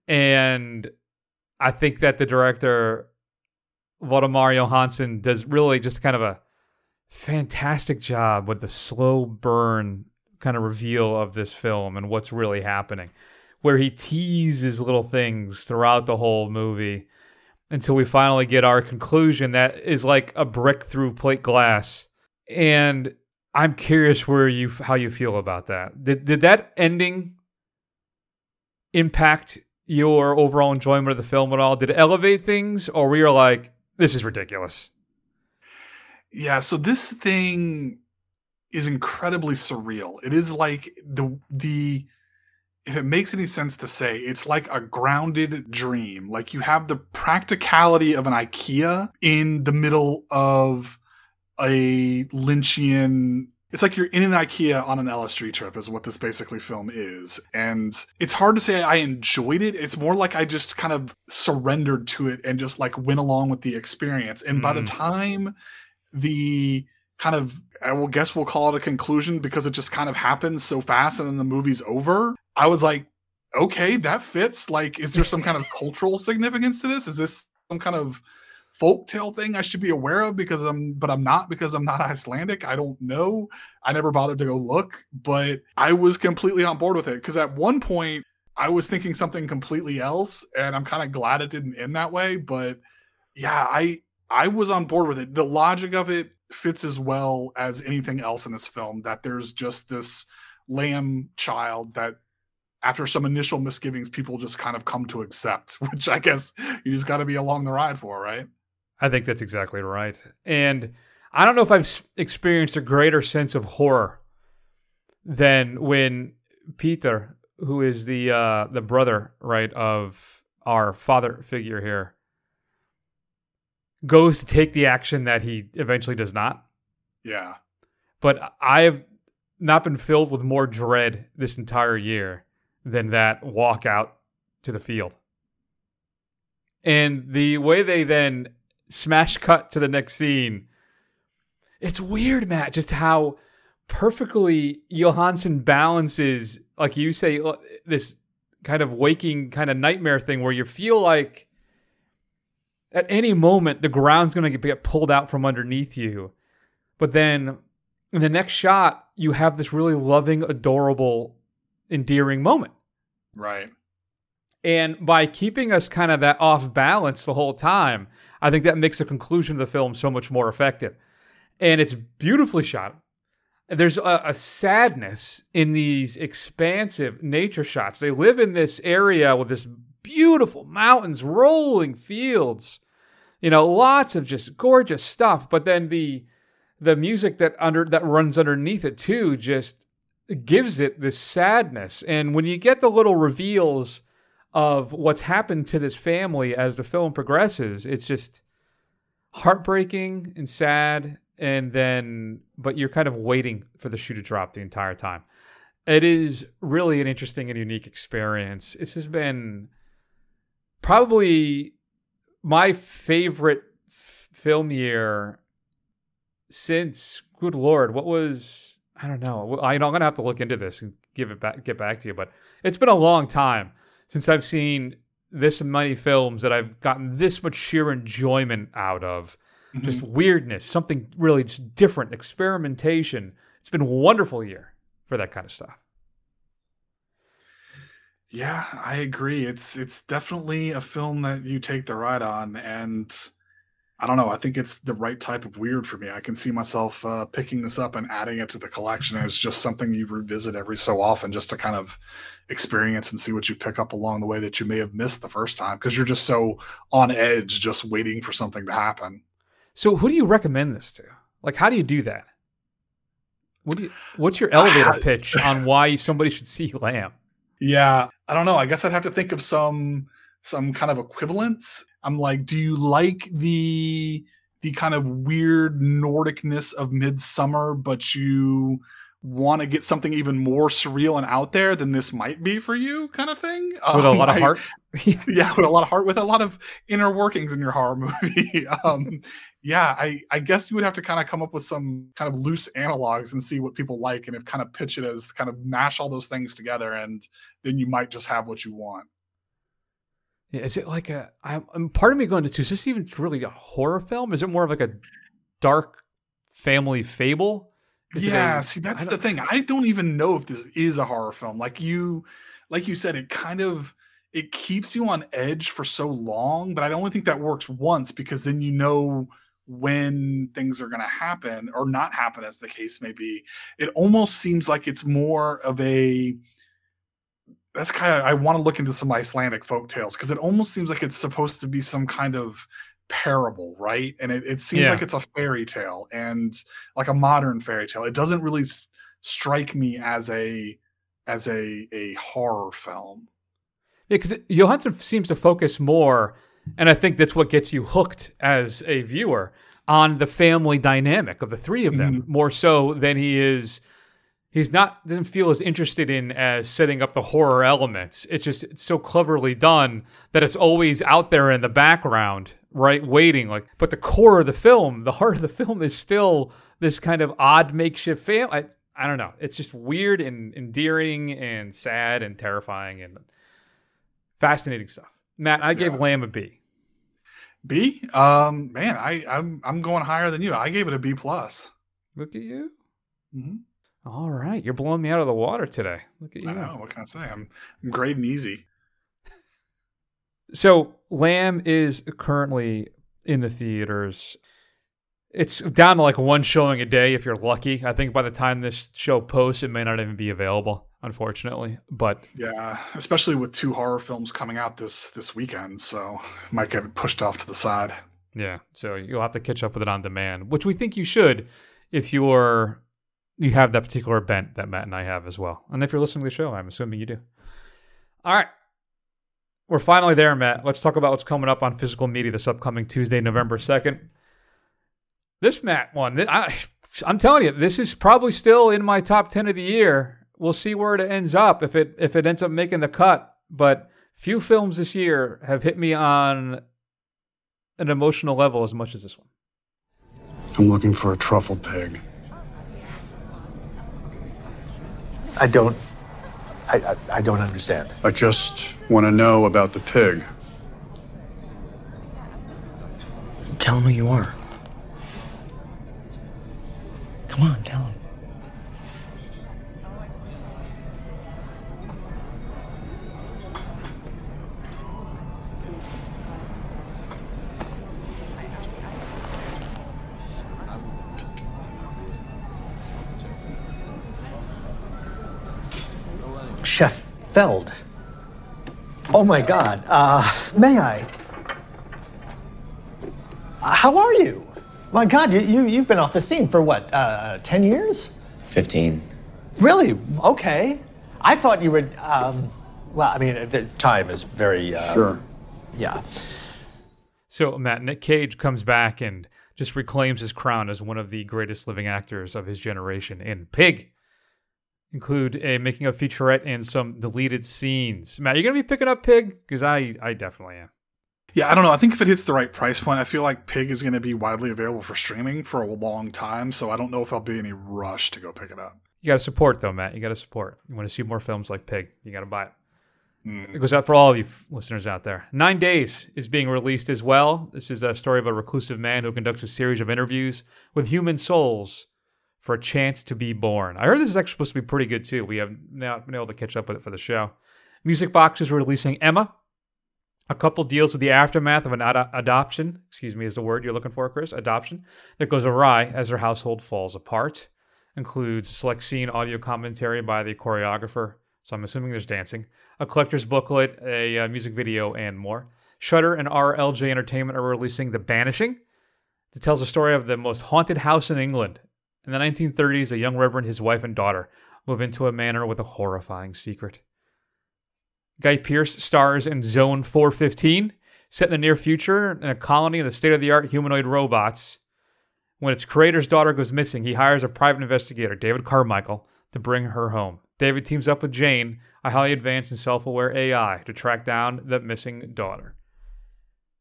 And I think that the director, Valdimar Jóhannsson does really just kind of a fantastic job with the slow burn kind of reveal of this film and what's really happening, where he teases little things throughout the whole movie until we finally get our conclusion that is like a brick through plate glass. And I'm curious where you how you feel about that. Did did that ending impact your overall enjoyment of the film at all? Did it elevate things, or were you like, this is ridiculous? Yeah, so this thing is incredibly surreal. It is like the the if it makes any sense to say, it's like a grounded dream. Like you have the practicality of an IKEA in the middle of a Lynchian. It's like you're in an IKEA on an LSD trip, is what this basically film is. And it's hard to say I enjoyed it. It's more like I just kind of surrendered to it and just like went along with the experience. And mm. by the mm. time the kind of I will guess we'll call it a conclusion because it just kind of happens so fast and then the movie's over. I was like, okay, that fits. Like, is there some kind of cultural significance to this? Is this some kind of folktale thing I should be aware of because I'm but I'm not because I'm not <laughs> Icelandic. I don't know. I never bothered to go look, but I was completely on board with it because at one point I was thinking something completely else and I'm kind of glad it didn't end that way, but yeah, I I was on board with it. The logic of it fits as well as anything else in this film that there's just this lamb child that after some initial misgivings people just kind of come to accept <laughs> which i guess you just got to be along the ride for right? I think that's exactly right. And i don't know if i've experienced a greater sense of horror than when peter who is the uh the brother right of our father figure here goes to take the action that he eventually does not. Yeah. But I have not been filled with more dread this entire year than that walk out to the field. And the way they then smash cut to the next scene, it's weird, Matt, just how perfectly Jóhannsson balances, like you say, uh, this kind of waking kind of nightmare thing where you feel like at any moment the ground's going to get pulled out from underneath you. But then in the next shot, you have this really loving, adorable, endearing moment. Right. And by keeping us kind of that off balance the whole time, I think that makes the conclusion of the film so much more effective. And it's beautifully shot. There's a, a sadness in these expansive nature shots. They live in this area with this beautiful mountains, rolling fields, you know, lots of just gorgeous stuff. But then the the music that under that runs underneath it too just gives it this sadness. And when you get the little reveals of what's happened to this family as the film progresses, it's just heartbreaking and sad. And then, but you're kind of waiting for the shoe to drop the entire time. It is really an interesting and unique experience. This has been probably my favorite f- film year since good lord what was i don't know. I, i'm gonna have to look into this and give it back get back to you but it's been a long time since i've seen this many films that i've gotten this much sheer enjoyment out of. Mm-hmm. just weirdness something really just different experimentation. It's been a wonderful year for that kind of stuff yeah, I agree. It's it's definitely a film that you take the ride on, and I don't know. I think it's the right type of weird for me. I can see myself uh, picking this up and adding it to the collection. It's just something you revisit every so often, just to kind of experience and see what you pick up along the way that you may have missed the first time because you're just so on edge, just waiting for something to happen. So, who do you recommend this to? Like, how do you do that? What do you, what's your elevator pitch on why somebody should see Lamb? Yeah, I don't know. I guess I'd have to think of some some kind of equivalence. I'm like, do you like the the kind of weird Nordicness of Midsommar, but you want to get something even more surreal and out there than this might be for you, kind of thing? <laughs> With a lot of I- heart? <laughs> yeah, with a lot of heart, with a lot of inner workings in your horror movie. <laughs> um, yeah, I, I guess you would have to kind of come up with some kind of loose analogs and see what people like, and if kind of pitch it as kind of mash all those things together, and then you might just have what you want. Yeah, is it like a? I'm, I'm part of me going to two. Is this even really a horror film? Is it more of like a dark family fable? Is yeah, a- see, that's the thing. I don't even know if this is a horror film. Like you, like you said, it kind of it keeps you on edge for so long, but I only think that works once because then you know when things are going to happen or not happen, as the case may be. It almost seems like it's more of a that's kind of I want to look into some Icelandic folk tales because it almost seems like it's supposed to be some kind of parable, right? And it, it seems Yeah. like it's a fairy tale and like a modern fairy tale. It doesn't really s- strike me as a as a a horror film. Yeah, because Jóhannsson seems to focus more, and I think that's what gets you hooked as a viewer on the family dynamic of the three of them mm-hmm. more so than he is. He's not doesn't feel as interested in as setting up the horror elements. It's just it's so cleverly done that it's always out there in the background, right, waiting. Like, but the core of the film, the heart of the film, is still this kind of odd makeshift family. I, I don't know. It's just weird and endearing and sad and terrifying and fascinating stuff. Matt, I gave Lamb a B. B, um, man, I I'm I'm going higher than you. I gave it a B plus. Look at you. Mhm. All right, you're blowing me out of the water today. Look at you. I know what can I say? I'm I'm great and easy. So Lamb is currently in the theaters. It's down to like one showing a day if you're lucky. I think by the time this show posts, it may not even be available, unfortunately. But Yeah, especially with two horror films coming out this this weekend, so might get pushed off to the side. yeah, so you'll have to catch up with it on demand, which we think you should if you're you have that particular bent that Matt and I have as well. And if you're listening to the show, I'm assuming you do. All right. We're finally there, Matt. Let's talk about what's coming up on physical media this upcoming Tuesday, November 2nd. This Matt one, I, I'm telling you, this is probably still in my top 10 of the year. We'll see where it ends up if it if it ends up making the cut. But few films this year have hit me on an emotional level as much as this one. I'm looking for a truffle pig. I don't. I, I, I don't understand. I just want to know about the pig. Tell him who you are. Come on, tell him. Feld. Oh my God. Uh, may I? How are you? My God, you, you, you've been off the scene for what, uh, 10 years? 15. Really? Okay. I thought you were, um, well, I mean, the time is very. Uh, Sure. Yeah. So, Matt, Nick Cage comes back and just reclaims his crown as one of the greatest living actors of his generation in Pig. Include a making of featurette and some deleted scenes. Matt, you're gonna be picking up Pig? Because I, I definitely am. Yeah, I don't know. I think if it hits the right price point, I feel like Pig is going to be widely available for streaming for a long time. So I don't know if I'll be any rush to go pick it up. You gotta support though, Matt. You gotta support. You want to see more films like Pig? You gotta buy it. Mm. It goes out for all of you f- listeners out there. Nine Days is being released as well. This is a story of a reclusive man who conducts a series of interviews with human souls for a chance to be born. I heard this is actually supposed to be pretty good too. We have not been able to catch up with it for the show. Music Box is releasing Ema. A couple deals with the aftermath of an ad- adoption, excuse me, is the word you're looking for, Chris, adoption, that goes awry as their household falls apart. Includes select scene audio commentary by the choreographer, so I'm assuming there's dancing, a collector's booklet, a uh, music video, and more. Shutter and RLJ Entertainment are releasing The Banishing. It tells the story of the most haunted house in England In the 1930s, a young reverend, his wife, and daughter move into a manor with a horrifying secret. Guy Pearce stars in Zone 415, set in the near future in a colony of the state of the art humanoid robots. When its creator's daughter goes missing, he hires a private investigator, David Carmichael, to bring her home. David teams up with Jane, a highly advanced and self aware AI, to track down the missing daughter.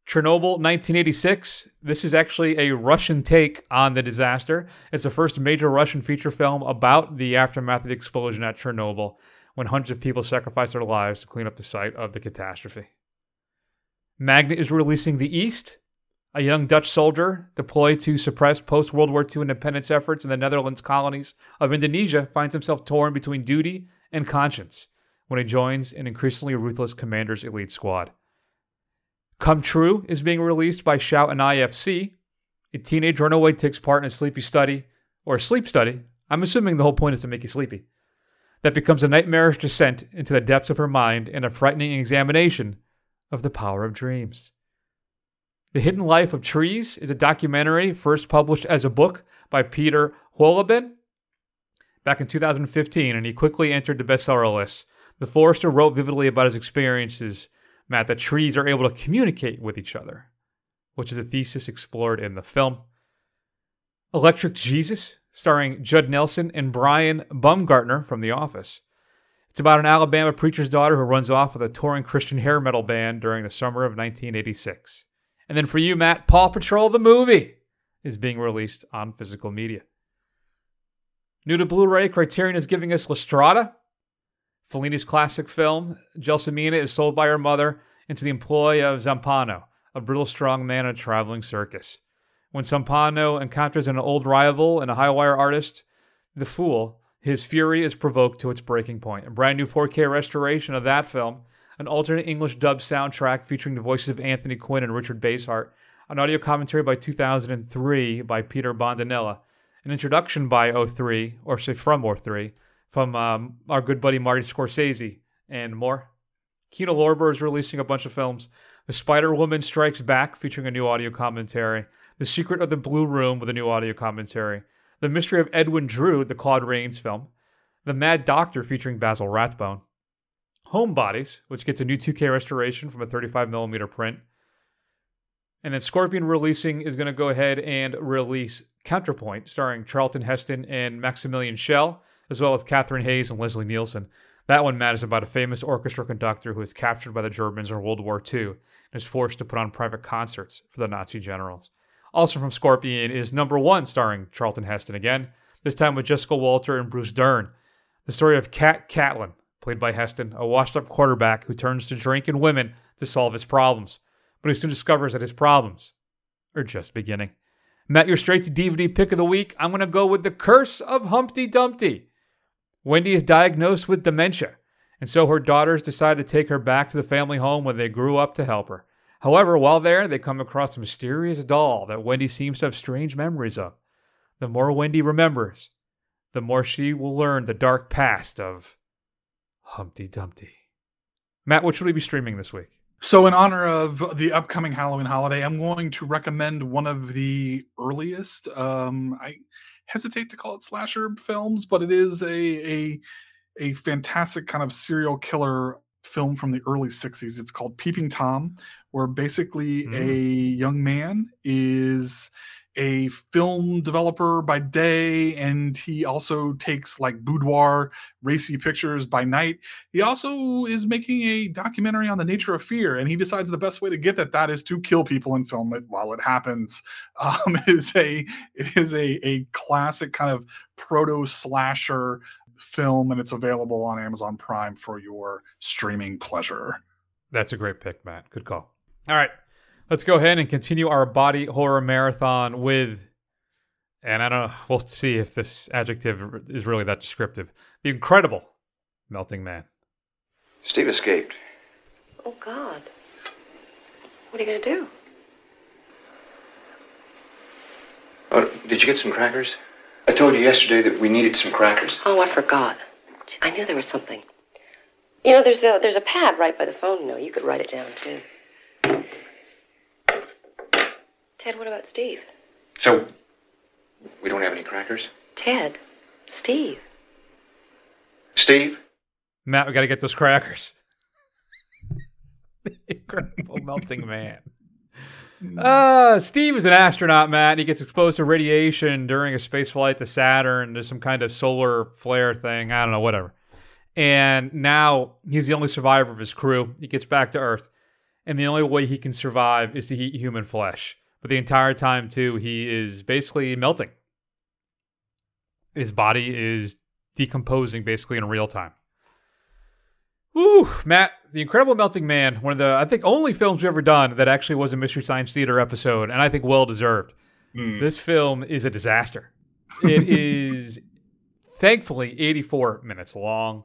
Chernobyl 1986. This is actually a Russian take on the disaster. It's the first major Russian feature film about the aftermath of the explosion at Chernobyl when hundreds of people sacrificed their lives to clean up the site of the catastrophe. Magnet is releasing The East. A young Dutch soldier deployed to suppress post World War II independence efforts in the Netherlands colonies of Indonesia finds himself torn between duty and conscience when he joins an increasingly ruthless commander's elite squad. Come True is being released by Shout and IFC. A teenage runaway takes part in a sleepy study, or sleep study. I'm assuming the whole point is to make you sleepy. That becomes a nightmarish descent into the depths of her mind and a frightening examination of the power of dreams. The Hidden Life of Trees is a documentary first published as a book by Peter Wohlleben back in 2015, and he quickly entered the bestseller list. The Forester wrote vividly about his experiences Matt, that trees are able to communicate with each other, which is a thesis explored in the film. Electric Jesus, starring Judd Nelson and Brian Baumgartner from The Office. It's about an Alabama preacher's daughter who runs off with a touring Christian hair metal band during the summer of 1986. And then for you, Matt, Paw Patrol the movie is being released on physical media. New to Blu ray, Criterion is giving us La Strada, Fellini's classic film, Gelsomina is sold by her mother into the employ of Zampano, a brutal strong man in a traveling circus. When Zampano encounters an old rival and a high wire artist, the fool, his fury is provoked to its breaking point. A brand new 4K restoration of that film, an alternate English dub soundtrack featuring the voices of Anthony Quinn and Richard Basehart, an audio commentary by 2003 by Peter Bondanella, an introduction by 03, or say from 03, from um, our good buddy Marty Scorsese and more. Kino Lorber is releasing a bunch of films. The Spider Woman Strikes Back, featuring a new audio commentary. The Secret of the Blue Room with a new audio commentary. The Mystery of Edwin Drood, the Claude Rains film. The Mad Doctor, featuring Basil Rathbone. Homebodies, which gets a new 2K restoration from a 35mm print. And then Scorpion Releasing is going to go ahead and release Counterpoint, starring Charlton Heston and Maximilian Schell as well as Catherine Hayes and Leslie Nielsen. That one matters about a famous orchestra conductor who is captured by the Germans in World War II and is forced to put on private concerts for the Nazi generals. Also from Scorpion is Number One, starring Charlton Heston again, this time with Jessica Walter and Bruce Dern. The story of Cat Catlin, played by Heston, a washed up quarterback who turns to drink and women to solve his problems, but he soon discovers that his problems are just beginning. Met your straight to DVD pick of the week. I'm going to go with The Curse of Humpty Dumpty. Wendy is diagnosed with dementia, and so her daughters decide to take her back to the family home where they grew up to help her. However, while there, they come across a mysterious doll that Wendy seems to have strange memories of. The more Wendy remembers, the more she will learn the dark past of Humpty Dumpty. Matt, what should we be streaming this week? So, in honor of the upcoming Halloween holiday, I'm going to recommend one of the earliest. Um, I hesitate to call it slasher films, but it is a a a fantastic kind of serial killer film from the early 60s. It's called Peeping Tom, where basically mm. a young man is a film developer by day and he also takes like boudoir racy pictures by night. He also is making a documentary on the nature of fear and he decides the best way to get at that is to kill people and film it while it happens. <laughs> Um, it is a it is a, a classic kind of proto slasher film and it's available on amazon prime for your streaming pleasure. That's a great pick matt. Good call. All right let's go ahead and continue our body horror marathon with, and I don't know, we'll see if this adjective is really that descriptive. The incredible melting man. Steve escaped. Oh, God. What are you going to do? Oh, did you get some crackers? I told you yesterday that we needed some crackers. Oh, I forgot. I knew there was something. You know, there's a there's a pad right by the phone. You know, you could write it down too. Ted, what about Steve? So, we don't have any crackers? Ted. Steve. Steve? Matt, we got to get those crackers. <laughs> the incredible melting man. Uh, Steve is an astronaut, Matt. He gets exposed to radiation during a space flight to Saturn. There's some kind of solar flare thing. I don't know, whatever. And now he's the only survivor of his crew. He gets back to Earth. And the only way he can survive is to eat human flesh. But the entire time, too, he is basically melting. His body is decomposing basically in real time. Woo, Matt, The Incredible Melting Man, one of the, I think, only films we've ever done that actually was a Mystery Science Theater episode, and I think well deserved. Mm. This film is a disaster. It <laughs> is thankfully 84 minutes long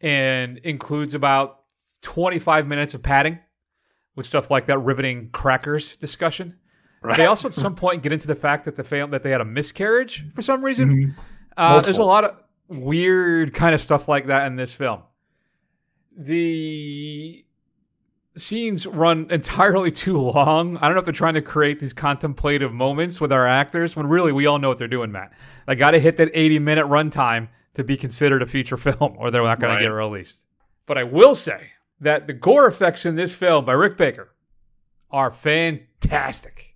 and includes about 25 minutes of padding with stuff like that riveting crackers discussion. Right. They also at some point get into the fact that the fam- that they had a miscarriage for some reason. Mhm. Uh, there's a lot of weird kind of stuff like that in this film. The scenes run entirely <laughs> too long. I don't know if they're trying to create these contemplative moments with our actors when really we all know what they're doing, Matt. They got to hit that 80 minute runtime to be considered a feature <laughs> film or they're not going Right. to get released. But I will say that the gore effects in this film by Rick Baker are fantastic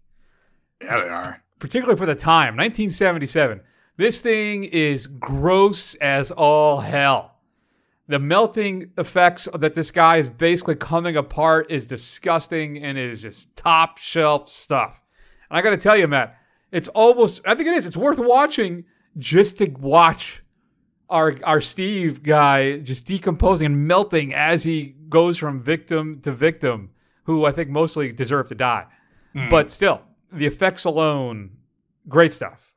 Yeah, they are. particularly for the time, 1977. This thing is gross as all hell. The melting effects that this guy is basically coming apart is disgusting and is just top shelf stuff. And I got to tell you, Matt, it's almost, I think it is, it's worth watching just to watch our, our Steve guy just decomposing and melting as he goes from victim to victim, who I think mostly deserve to die. Hmm. But still, the effects alone, great stuff.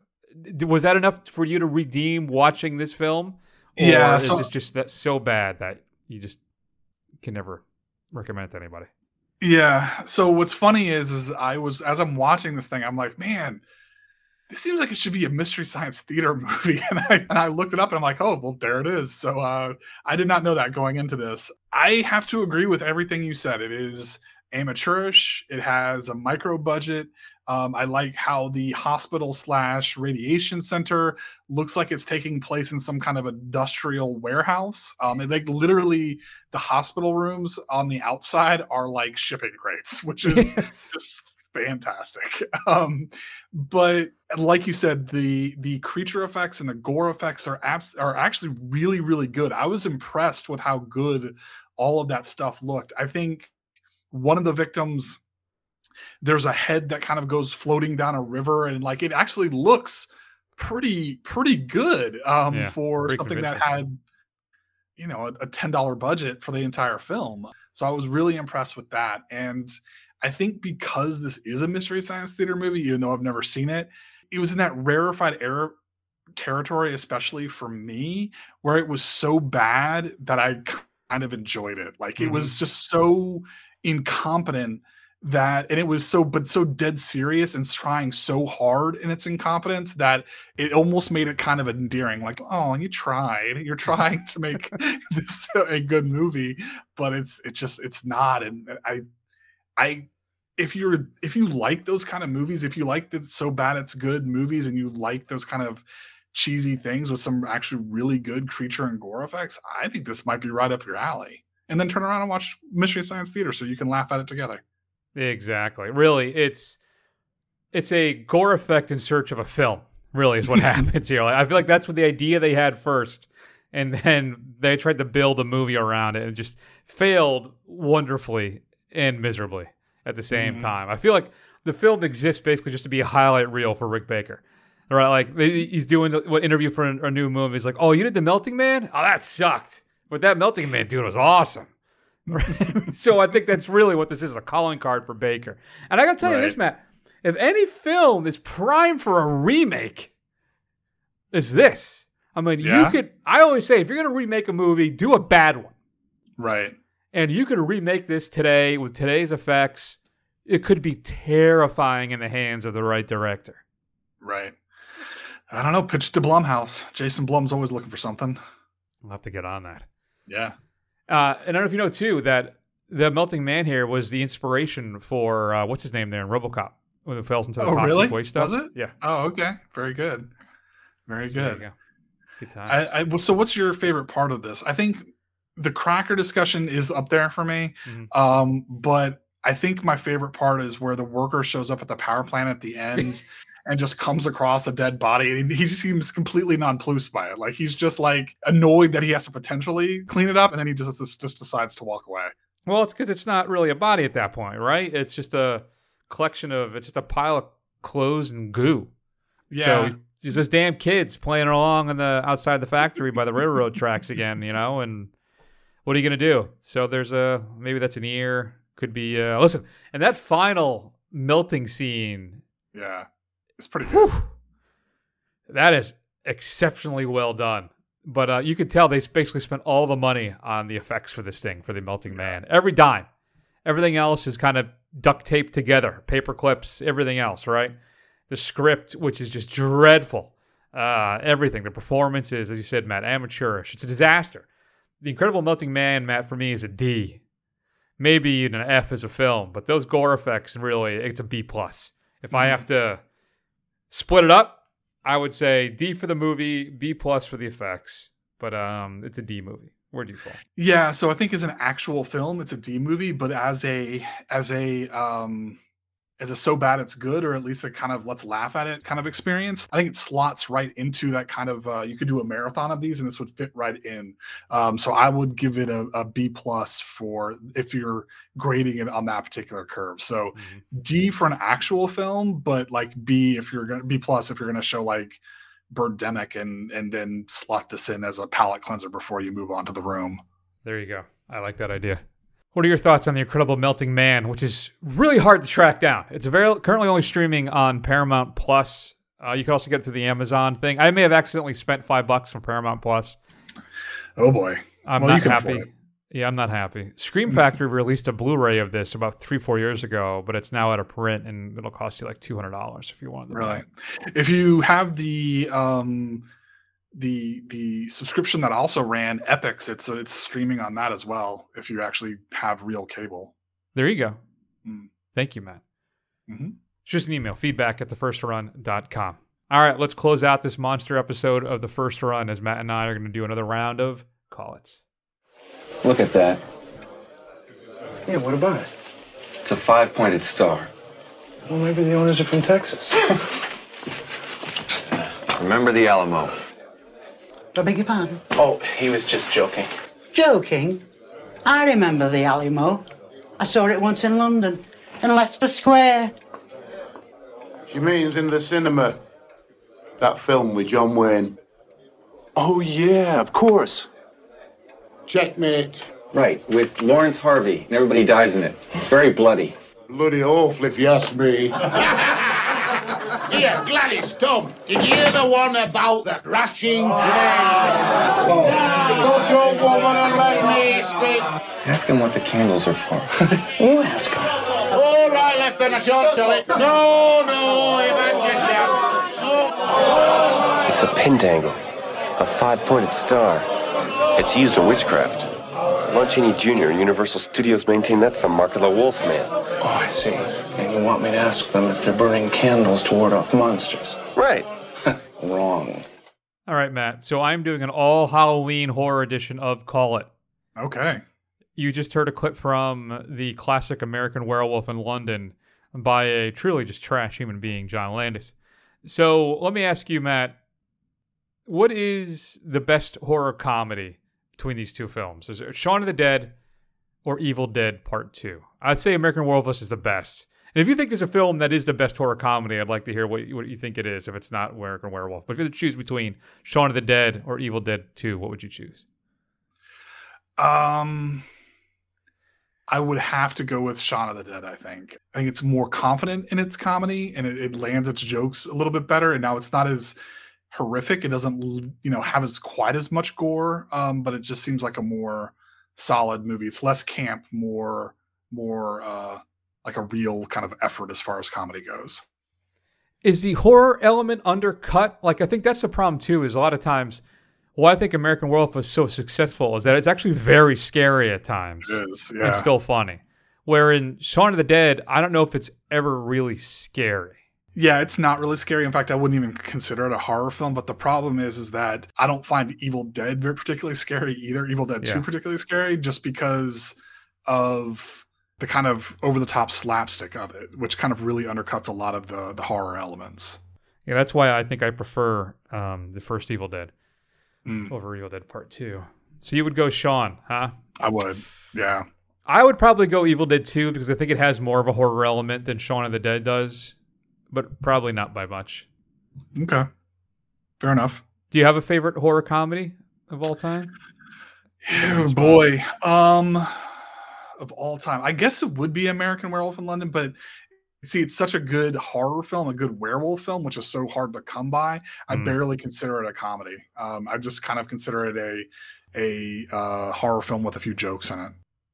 Was that enough for you to redeem watching this film? Yeah, is so- it just that so bad that you just can never recommend it to anybody? Yeah. So what's funny is, is I was as I'm watching this thing, I'm like, man, this seems like it should be a mystery science theater <laughs> movie. And I and I looked it up and I'm like, oh, well, there it is. So uh, I did not know that going into this. I have to agree with everything you said. It is amateurish. It has a micro budget. Um, I like how the hospital slash radiation center looks like it's taking place in some kind of industrial warehouse. Um, and like literally, the hospital rooms on the outside are like shipping crates, <laughs> which is just fantastic. <laughs> Um, but like you said, the the creature effects and the gore effects are abs- are actually really really good. I was impressed with how good all of that stuff looked. I think one of the victims there's a head that kind of goes floating down a river and like it actually looks pretty pretty good um Yeah, for something that had you know a, a $10 budget for the entire film. So i was really impressed with that and i think because this is a mystery science theater movie even though i've never seen it it was in that rarefied air territory especially for me where it was so bad that i kind of enjoyed it. Like it was just so incompetent that and it was so but so dead serious and trying so hard in its incompetence that it almost made it kind of endearing like oh you tried. You're trying to make <laughs> this a good movie but it's it's just it's not and i i if you're if you like those kind of movies if you like the so bad it's good movies and you like those kind of cheesy things with some actually really good creature and gore effects i think this might be right up your alley and then turn around and watch mystery science theater so you can laugh at it together Exactly. Really, it's it's a gore effect in search of a film. Really, is what <laughs> happens here. Like, I feel like that's what the idea they had first, and then they tried to build a movie around it and just failed wonderfully and miserably at the same Mhm. time. I feel like the film exists basically just to be a highlight reel for Rick Baker. Right, like he's doing the, what interview for a, a new movie. He's like, "Oh, you did the Melting Man? Oh, that sucked." But that Melting Man dude was awesome. so I think that's really what this is a calling card for Baker. And I got to tell you this, Matt. If any film is prime for a remake, is this. I mean, Yeah? you could. I always say, if you're going to remake a movie, do a bad one. right And you could remake this today with today's effects. It could be terrifying in the hands of the right director. right i don't know pitch to blumhouse jason blum's always looking for something I'll have to get on that. Yeah Uh, and I don't know if you know too that the melting man here was the inspiration for uh, what's his name there in RoboCop when it falls into the oh toxic really waste stuff. was it Yeah. oh okay very good Very So good. go. Good times. I, I, well, so what's your favorite part of this? I think the cracker discussion is up there for me. Mhm. Um, but I think my favorite part is where the worker shows up at the power plant at the end <laughs> and just comes across a dead body and he seems completely nonplussed by it. Like he's just like annoyed that he has to potentially clean it up and then he just just, just decides to walk away. Well, it's because it's not really a body at that point, right? It's just a collection of, it's just a pile of clothes and goo. Yeah. So it's those damn kids playing along on the outside the factory by the railroad tracks again, you know, and what are you gonna do? So there's a maybe that's an ear, could be. Uh, listen, and that final melting scene, Yeah. It's pretty good. that is exceptionally well done. But uh, you could tell they basically spent all the money on the effects for this thing for the melting man, every dime. Everything else is kind of duct taped together, paper clips, everything else, right? The script, which is just dreadful. Uh, everything, the performances, as you said, Matt, amateurish. It's a disaster. The Incredible Melting Man, Matt, for me is a D. Maybe even an F as a film, but those gore effects, really, it's a B plus. If I have to split it up, I would say D for the movie, B plus for the effects, but um, it's a D movie. Where do you fall? Yeah, so I think as an actual film, it's a D movie, but as a as a um as a so bad it's good, or at least a kind of let's laugh at it kind of experience, I think it slots right into that kind of uh, you could do a marathon of these and this would fit right in. Um, so I would give it a, a B plus for if you're grading it on that particular curve. So D for an actual film, but like B if you're gonna B plus if you're gonna show like Birdemic and and then slot this in as a palate cleanser before you move on to the room. There you go. I like that idea. What are your thoughts on the Incredible Melting Man, which is really hard to track down? It's very currently only streaming on Paramount Plus. Uh, you can also get it through the Amazon thing. I may have accidentally spent five bucks from Paramount Plus. Oh boy, I'm Well, not happy. Yeah, I'm not happy. Scream Factory <laughs> released a Blu-ray of this about three, four years ago, but it's now out of print, and it'll cost you like two hundred dollars if you want. buy Really, if you have the um the the subscription that also ran Epix, it's it's streaming on that as well. If you actually have real cable. There you go. Mm. Thank you, Matt. Mhm. It's just an email, feedback at thefirstrun.com. All right, let's close out this monster episode of The First Run as Matt and I are going to do another round of Call It. Look at that. Yeah, what about it? It's a five pointed star. Well, maybe the owners are from Texas. <laughs> Remember the Alamo? I beg your pardon? Oh, he was just joking. Joking? I remember the Alamo. I saw it once in London, in Leicester Square. She means in the cinema. That film with John Wayne. Oh, yeah, of course. Checkmate. Right, with Laurence Harvey, and everybody dies in it. Very bloody. Bloody awful, if you ask me. <laughs> Here, Gladys, Tom, did you hear the one about the crashing oh. plane? Oh. Don't talk woman and let me speak. Ask him what the candles are for. <laughs> You ask him. All right, Lieutenant, shan't tell it. No, no, you've had your chance. No. It's a pentangle, a five-pointed star. It's used in witchcraft. Lon Chaney Jr. and Universal Studios maintain that's the mark of the wolf man. Oh, I see. And you want me to ask them if they're burning candles to ward off monsters. Right. <laughs> Wrong. All right, Matt. So I'm doing an all Halloween horror edition of Call It. Okay. You just heard a clip from the classic American Werewolf in London by a truly just trash human being, John Landis. So let me ask you, Matt, what is the best horror comedy between these two films? Is it Shaun of the Dead or Evil Dead Part 2? I'd say American Werewolf is the best. And if you think there's a film that is the best horror comedy, I'd like to hear what, what you think it is if it's not American Werewolf. But if you had to choose between Shaun of the Dead or Evil Dead 2, what would you choose? Um, I would have to go with Shaun of the Dead. I think. I think it's more confident in its comedy and it, it lands its jokes a little bit better. And now it's not as horrific. It doesn't, you know, have as quite as much gore. Um, but it just seems like a more solid movie. It's less camp, more, more uh, like a real kind of effort as far as comedy goes. is the horror element undercut? Like I think that's the problem too. Is a lot of times why I think American Werewolf was so successful is that it's actually very scary at times. It is, and still funny. Where in Shaun of the Dead, I don't know if it's ever really scary. Yeah, it's not really scary. In fact, I wouldn't even consider it a horror film. But the problem is, is that I don't find Evil Dead very particularly scary either. Evil Dead Yeah. Two particularly scary, just because of the kind of over the top slapstick of it, which kind of really undercuts a lot of the the horror elements. Yeah, that's why I think I prefer um, the first Evil Dead Mm. over Evil Dead Part Two. So you would go Shaun, huh? I would, yeah. I would probably go Evil Dead 2 because I think it has more of a horror element than Shaun of the Dead does, but probably not by much. Okay, fair enough. Do you have a favorite horror comedy of all time? Oh boy, um, of all time, I guess it would be American Werewolf in London, but see, it's such a good horror film, a good werewolf film, which is so hard to come by. I Mm. barely consider it a comedy. Um, I just kind of consider it a a uh, horror film with a few jokes in it.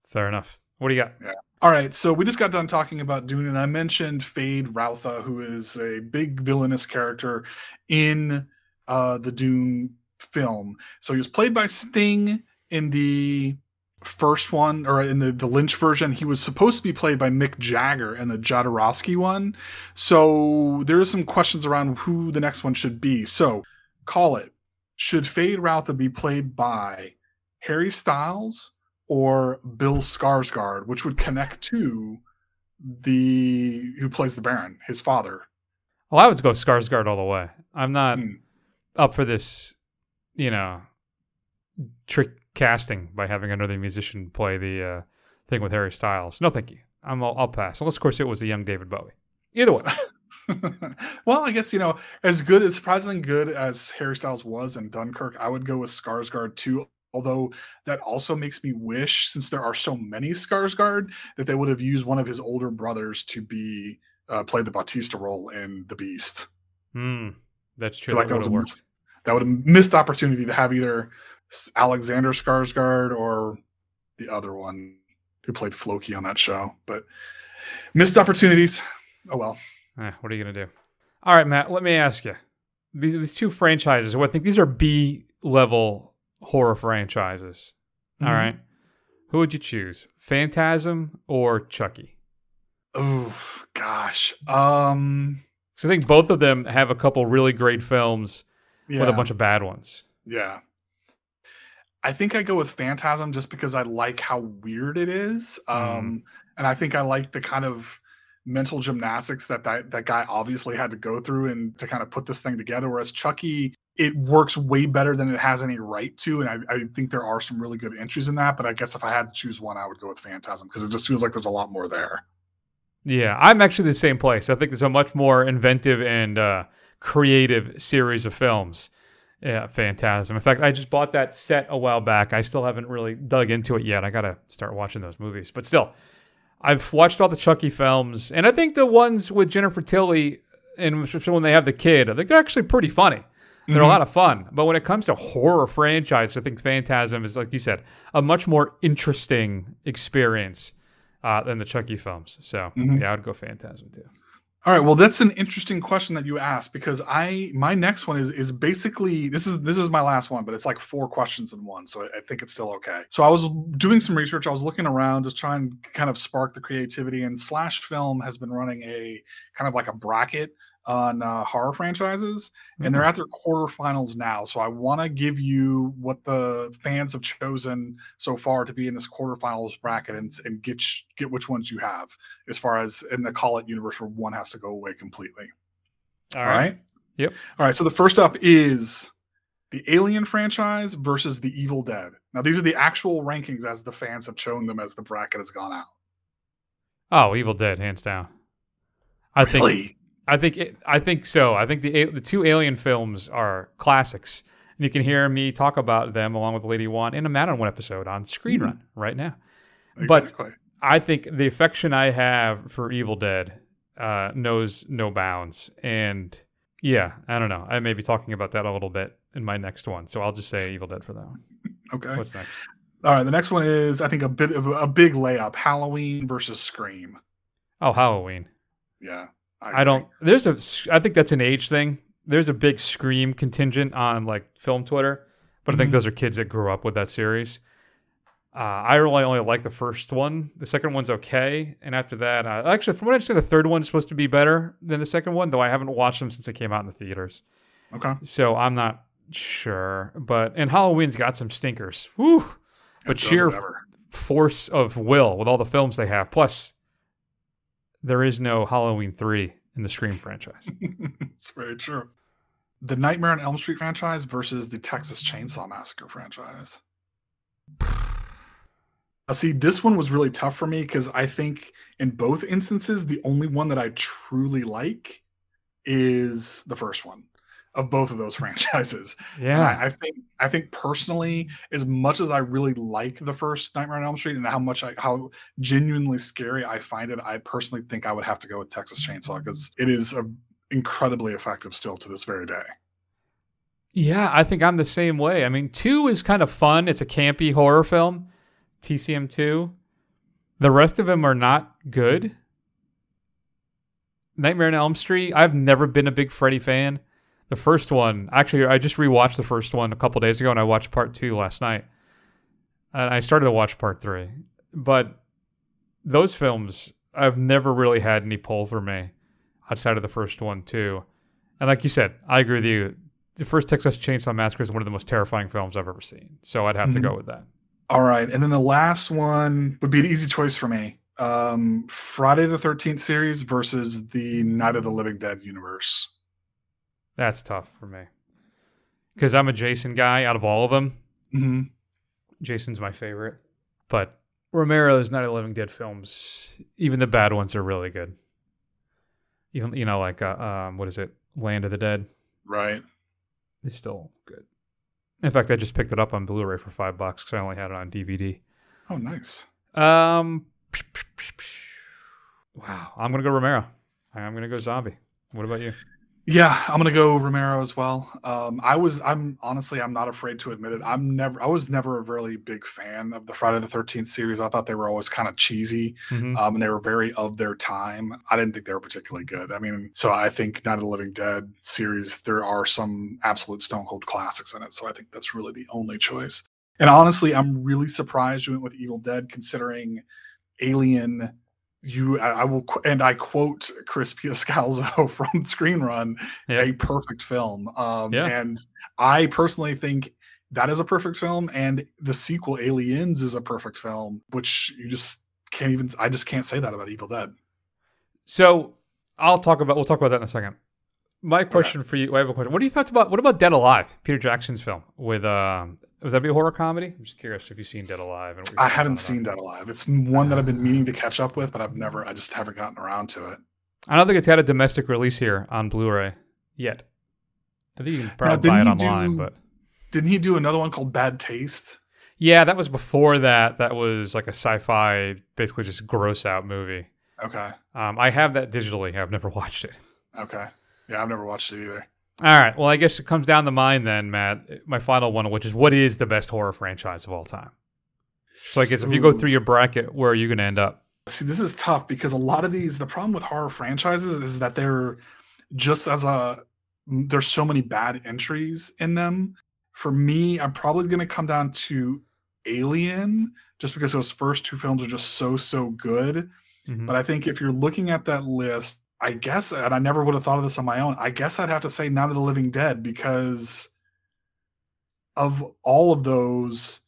Fair enough. What do you got? Yeah. All right. So we just got done talking about Dune, and I mentioned Feyd-Rautha, who is a big villainous character in uh, the Dune film. So he was played by Sting in the first one, or in the, the Lynch version. He was supposed to be played by Mick Jagger in the Jodorowsky one. So there are some questions around who the next one should be. So call it. Should Feyd-Rautha be played by Harry Styles or Bill Skarsgård, which would connect to the who plays the Baron, his father. Well, I would go Skarsgård all the way. I'm not Hmm. up for this, you know, trick casting by having another musician play the uh, thing with Harry Styles. No, thank you. I'm I'll, I'll pass. Unless, of course, it was a young David Bowie. Either way. <laughs> <laughs> well, I guess you know, as good as surprisingly good as Harry Styles was in Dunkirk, I would go with Skarsgård too. Although that also makes me wish, since there are so many Skarsgård, that they would have used one of his older brothers to be uh, play the Bautista role in The Beast. Hmm. That's true. feel like that that was missed, that would have missed opportunity to have either Alexander Skarsgård or the other one who played Floki on that show. But missed opportunities. Oh well. Eh, what are you gonna do? All right, Matt. Let me ask you. These, these two franchises. I think these are B level horror franchises. All Mhm. right. Who would you choose, Phantasm or Chucky? Oh gosh. Um. So I think both of them have a couple really great films with a bunch of bad ones. Yeah. I think I go with Phantasm just because I like how weird it is. Um, and I think I like the kind of mental gymnastics that, that that guy obviously had to go through and to kind of put this thing together. Whereas Chucky, it works way better than it has any right to. And I, I think there are some really good entries in that. But I guess if I had to choose one, I would go with Phantasm because it just feels like there's a lot more there. Yeah, I'm actually the same place. I think it's a much more inventive and uh, creative series of films. Yeah, Phantasm. In fact, I just bought that set a while back. I still haven't really dug into it yet. I gotta start watching those movies. But still, I've watched all the Chucky films, and I think the ones with Jennifer Tilly and when they have the kid, I think they're actually pretty funny. They're a Mhm. lot of fun. But when it comes to horror franchise, I think Phantasm is, like you said, a much more interesting experience uh, than the Chucky films. So Mhm. yeah, I'd go Phantasm too. All right, well, that's an interesting question that you asked because I my next one is is basically this is this is my last one, but it's like four questions in one, so I, I think it's still okay. So I was doing some research, I was looking around, just trying to kind of spark the creativity. And Slash Film has been running a kind of like a bracket on uh, horror franchises, and they're Mhm. at their quarterfinals now. So I want to give you what the fans have chosen so far to be in this quarterfinals bracket, and, and get sh- get which ones you have as far as in the call it universe where one has to go away completely. All right. Yep. All right. So the first up is the Alien franchise versus the Evil Dead. Now these are the actual rankings as the fans have shown them as the bracket has gone out. Oh, Evil Dead, hands down. I Really? think. I think. It, I think so. I think the the two Alien films are classics, and you can hear me talk about them along with Lady One in a Matt on One episode on Screen Mm-hmm. Run right now. Exactly. But I think the affection I have for Evil Dead uh, knows no bounds, and yeah, I don't know. I may be talking about that a little bit in my next one, so I'll just say Evil Dead for that one. Okay. What's next? All right. The next one is I think a bit of a big layup: Halloween versus Scream. Oh, Halloween. Yeah. I, don't. There's a. I think that's an age thing. There's a big Scream contingent on like film Twitter, but I think Mhm. those are kids that grew up with that series. Uh, I really only like the first one. The second one's okay, and after that, uh, actually, from what I understand, the third one's supposed to be better than the second one, though I haven't watched them since it came out in the theaters. Okay. So I'm not sure, but and Halloween's got some stinkers. Woo! But sheer ever. force of will with all the films they have. Plus, there is no Halloween three in the Scream franchise. <laughs> it's very true. The Nightmare on Elm Street franchise versus the Texas Chainsaw Massacre franchise. <sighs> Now, see, this one was really tough for me because I think in both instances, the only one that I truly like is the first one of both of those <laughs> franchises. Yeah. I, I think I think personally, as much as I really like the first Nightmare on Elm Street and how much I how genuinely scary I find it, I personally think I would have to go with Texas Chainsaw because it is a, incredibly effective still to this very day. Yeah, I think I'm the same way. I mean, two is kind of fun. It's a campy horror film, TCM two. The rest of them are not good. Nightmare on Elm Street. I've never been a big Freddy fan. The first one, actually, I just rewatched the first one a couple days ago, and I watched part two last night. And I started to watch part three, but those films, I've never really had any pull for me outside of the first one too. And like you said, I agree with you. The first Texas Chainsaw Massacre is one of the most terrifying films I've ever seen. So I'd have to Mhm. go with that. All right, and then the last one would be an easy choice for me. Um, Friday the Thirteenth series versus the Night of the Living Dead universe. That's tough for me because I'm a Jason guy out of all of them. Mm-hmm. Jason's my favorite, but Romero's Night of the Living Dead films, even the bad ones, are really good. Even you know, like uh, um, what is it, Land of the Dead? Right. They're still good. In fact, I just picked it up on Blu-ray for five bucks because I only had it on DVD. Oh, nice. Um, wow, I'm gonna go Romero. I'm gonna go zombie. What about you? Yeah, I'm gonna go Romero as well. Um, I was, I'm honestly, I'm not afraid to admit it. I'm never, I was never a really big fan of the Friday the Thirteenth series. I thought they were always kind of cheesy, Mhm. um, and they were very of their time. I didn't think they were particularly good. I mean, so I think Night of the Living Dead series, there are some absolute stone cold classics in it. So I think that's really the only choice. And honestly, I'm really surprised you went with Evil Dead, considering Alien you I, will and I quote Chris Piascalzo <laughs> from Screen Run, a perfect film. Um, Yeah. and I personally think that is a perfect film, and the sequel Aliens is a perfect film, which you just can't even. I just can't say that about Evil Dead. So I'll talk about. We'll talk about that in a second. My question for you. I have a question. What do you thought about? What about Dead Alive? Peter Jackson's film with. Um, was that be a horror comedy? I'm just curious if you've seen Dead Alive. And I haven't seen Dead Alive. It's one that I've been meaning to catch up with, but I've never. I just haven't gotten around to it. I don't think it's had a domestic release here on Blu-ray yet. I think you can Now, probably buy it online, do- but Didn't he do another one called Bad Taste? yeah, that was before that. That was like a sci-fi, basically just gross out movie. Okay. Um, I have that digitally. I've never <laughs> watched it. Okay. Yeah, I've never watched it either. All right. Well, I guess it comes down to mine then, Matt. My final one, which is what is the best horror franchise of all time? So I guess if you go through your bracket, where are you going to end up? See, this is tough because a lot of these, the problem with horror franchises is that they're just as a, there's so many bad entries in them. For me, I'm probably going to come down to Alien just because those first two films are just so, so good. Mhm. But I think if you're looking at that list, I guess, and I never would have thought of this on my own, I guess I'd have to say Night of the Living Dead because of all of those,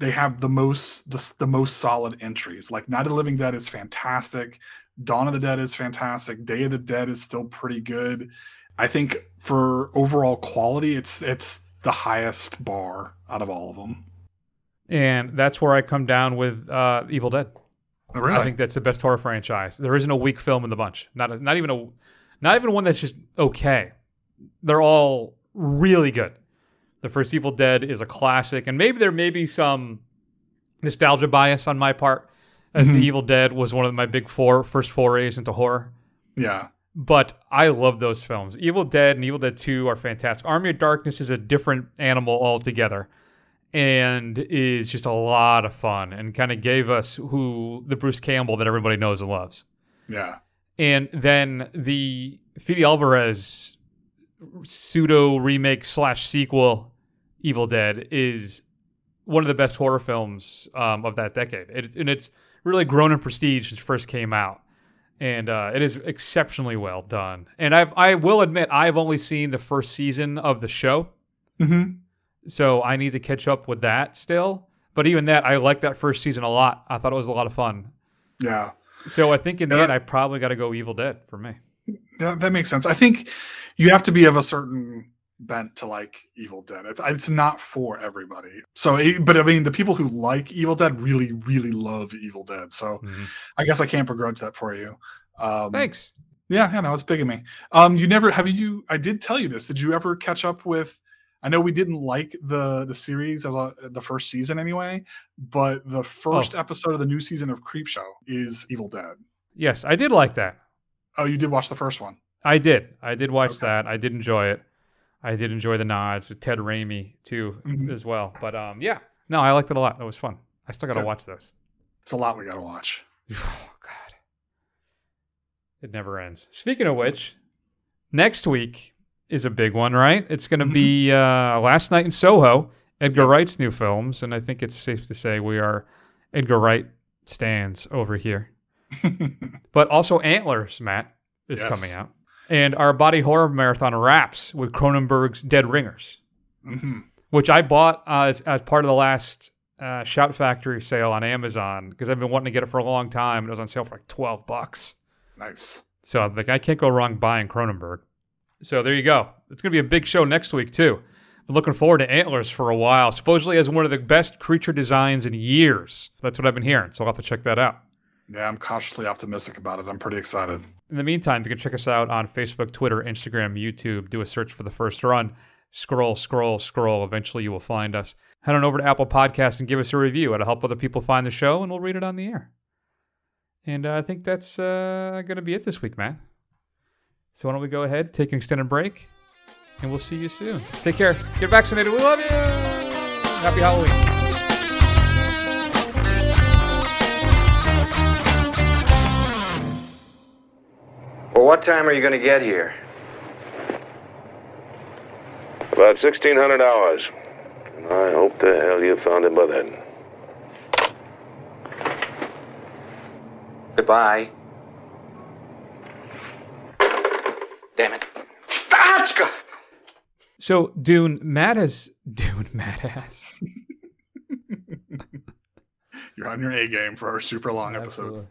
they have the most the, the most solid entries. Like Night of the Living Dead is fantastic, Dawn of the Dead is fantastic, Day of the Dead is still pretty good. I think for overall quality, it's it's the highest bar out of all of them. And that's where I come down with uh, Evil Dead. Oh, really? I think that's the best horror franchise. There isn't a weak film in the bunch. Not a, not even a not even one that's just okay. They're all really good. The first Evil Dead is a classic, and maybe there may be some nostalgia bias on my part, as to Mhm. Evil Dead was one of my big four first forays into horror. Yeah. But I love those films. Evil Dead and Evil Dead 2 are fantastic. Army of Darkness is a different animal altogether and is just a lot of fun and kind of gave us who the Bruce Campbell that everybody knows and loves. Yeah. And then the Fede Alvarez pseudo remake slash sequel Evil Dead is one of the best horror films um, of that decade. It, and it's really grown in prestige since it first came out. And uh, it is exceptionally well done. And I've I will admit I've only seen the first season of the show, Mhm. So I need to catch up with that still. But even that, I liked that first season a lot. I thought it was a lot of fun. Yeah. So I think in the Yeah. end, I probably got to go Evil Dead for me. That, that makes sense. I think you have to be of a certain bent to like Evil Dead. It's, it's not for everybody. So, it- but I mean, the people who like Evil Dead really, really love Evil Dead. So, I guess I can't begrudge that for you. Um, Thanks. Yeah, yeah, no, it's big of me. Um, you never have you? I did tell you this. Did you ever catch up with? I know we didn't like the the series as a the first season anyway, but the first episode of the new season of Creepshow is Evil Dead. Yes, I did like that. Oh, you did watch the first one. I did. I did watch that. I did enjoy it. I did enjoy the nods with Ted Raimi too, Mhm. as well. But um, yeah, no, I liked it a lot. It was fun. I still got to watch those. It's a lot we got to watch. <sighs> God, It never ends. Speaking of which, next week is a big one, right? It's going to be uh, Last Night in Soho, Edgar Wright's new films, and I think it's safe to say we are Edgar Wright stands over here. <laughs> but also Antlers, Matt, is Yes. coming out, and our body horror marathon wraps with Cronenberg's Dead Ringers, hmm which I bought uh, as, as part of the last uh, Shout Factory sale on Amazon because I've been wanting to get it for a long time. and It was on sale for like twelve bucks. Nice. So I'm like, I can't go wrong buying Cronenberg. So there you go. It's going to be a big show next week, too. I'm looking forward to Antlers for a while. Supposedly has one of the best creature designs in years. That's what I've been hearing. So I'll have to check that out. Yeah, I'm cautiously optimistic about it. I'm pretty excited. In the meantime, you can check us out on Facebook, Twitter, Instagram, YouTube. Do a search for the first run. Scroll, scroll, scroll. Eventually, you will find us. Head on over to Apple Podcasts and give us a review. It'll help other people find the show, and we'll read it on the air. And uh, I think that's uh, going to be it this week, man. So why don't we go ahead, take an extended break, and we'll see you soon. Take care. Get vaccinated. We love you. Happy Halloween. Well, what time are you going to get here? About 1,600 hours. And I hope the hell you found him by then. Goodbye. Damn it. Atska! So Dune, Matt has <laughs> Dune, Matt has. <laughs> You're on your A game for our super long episode.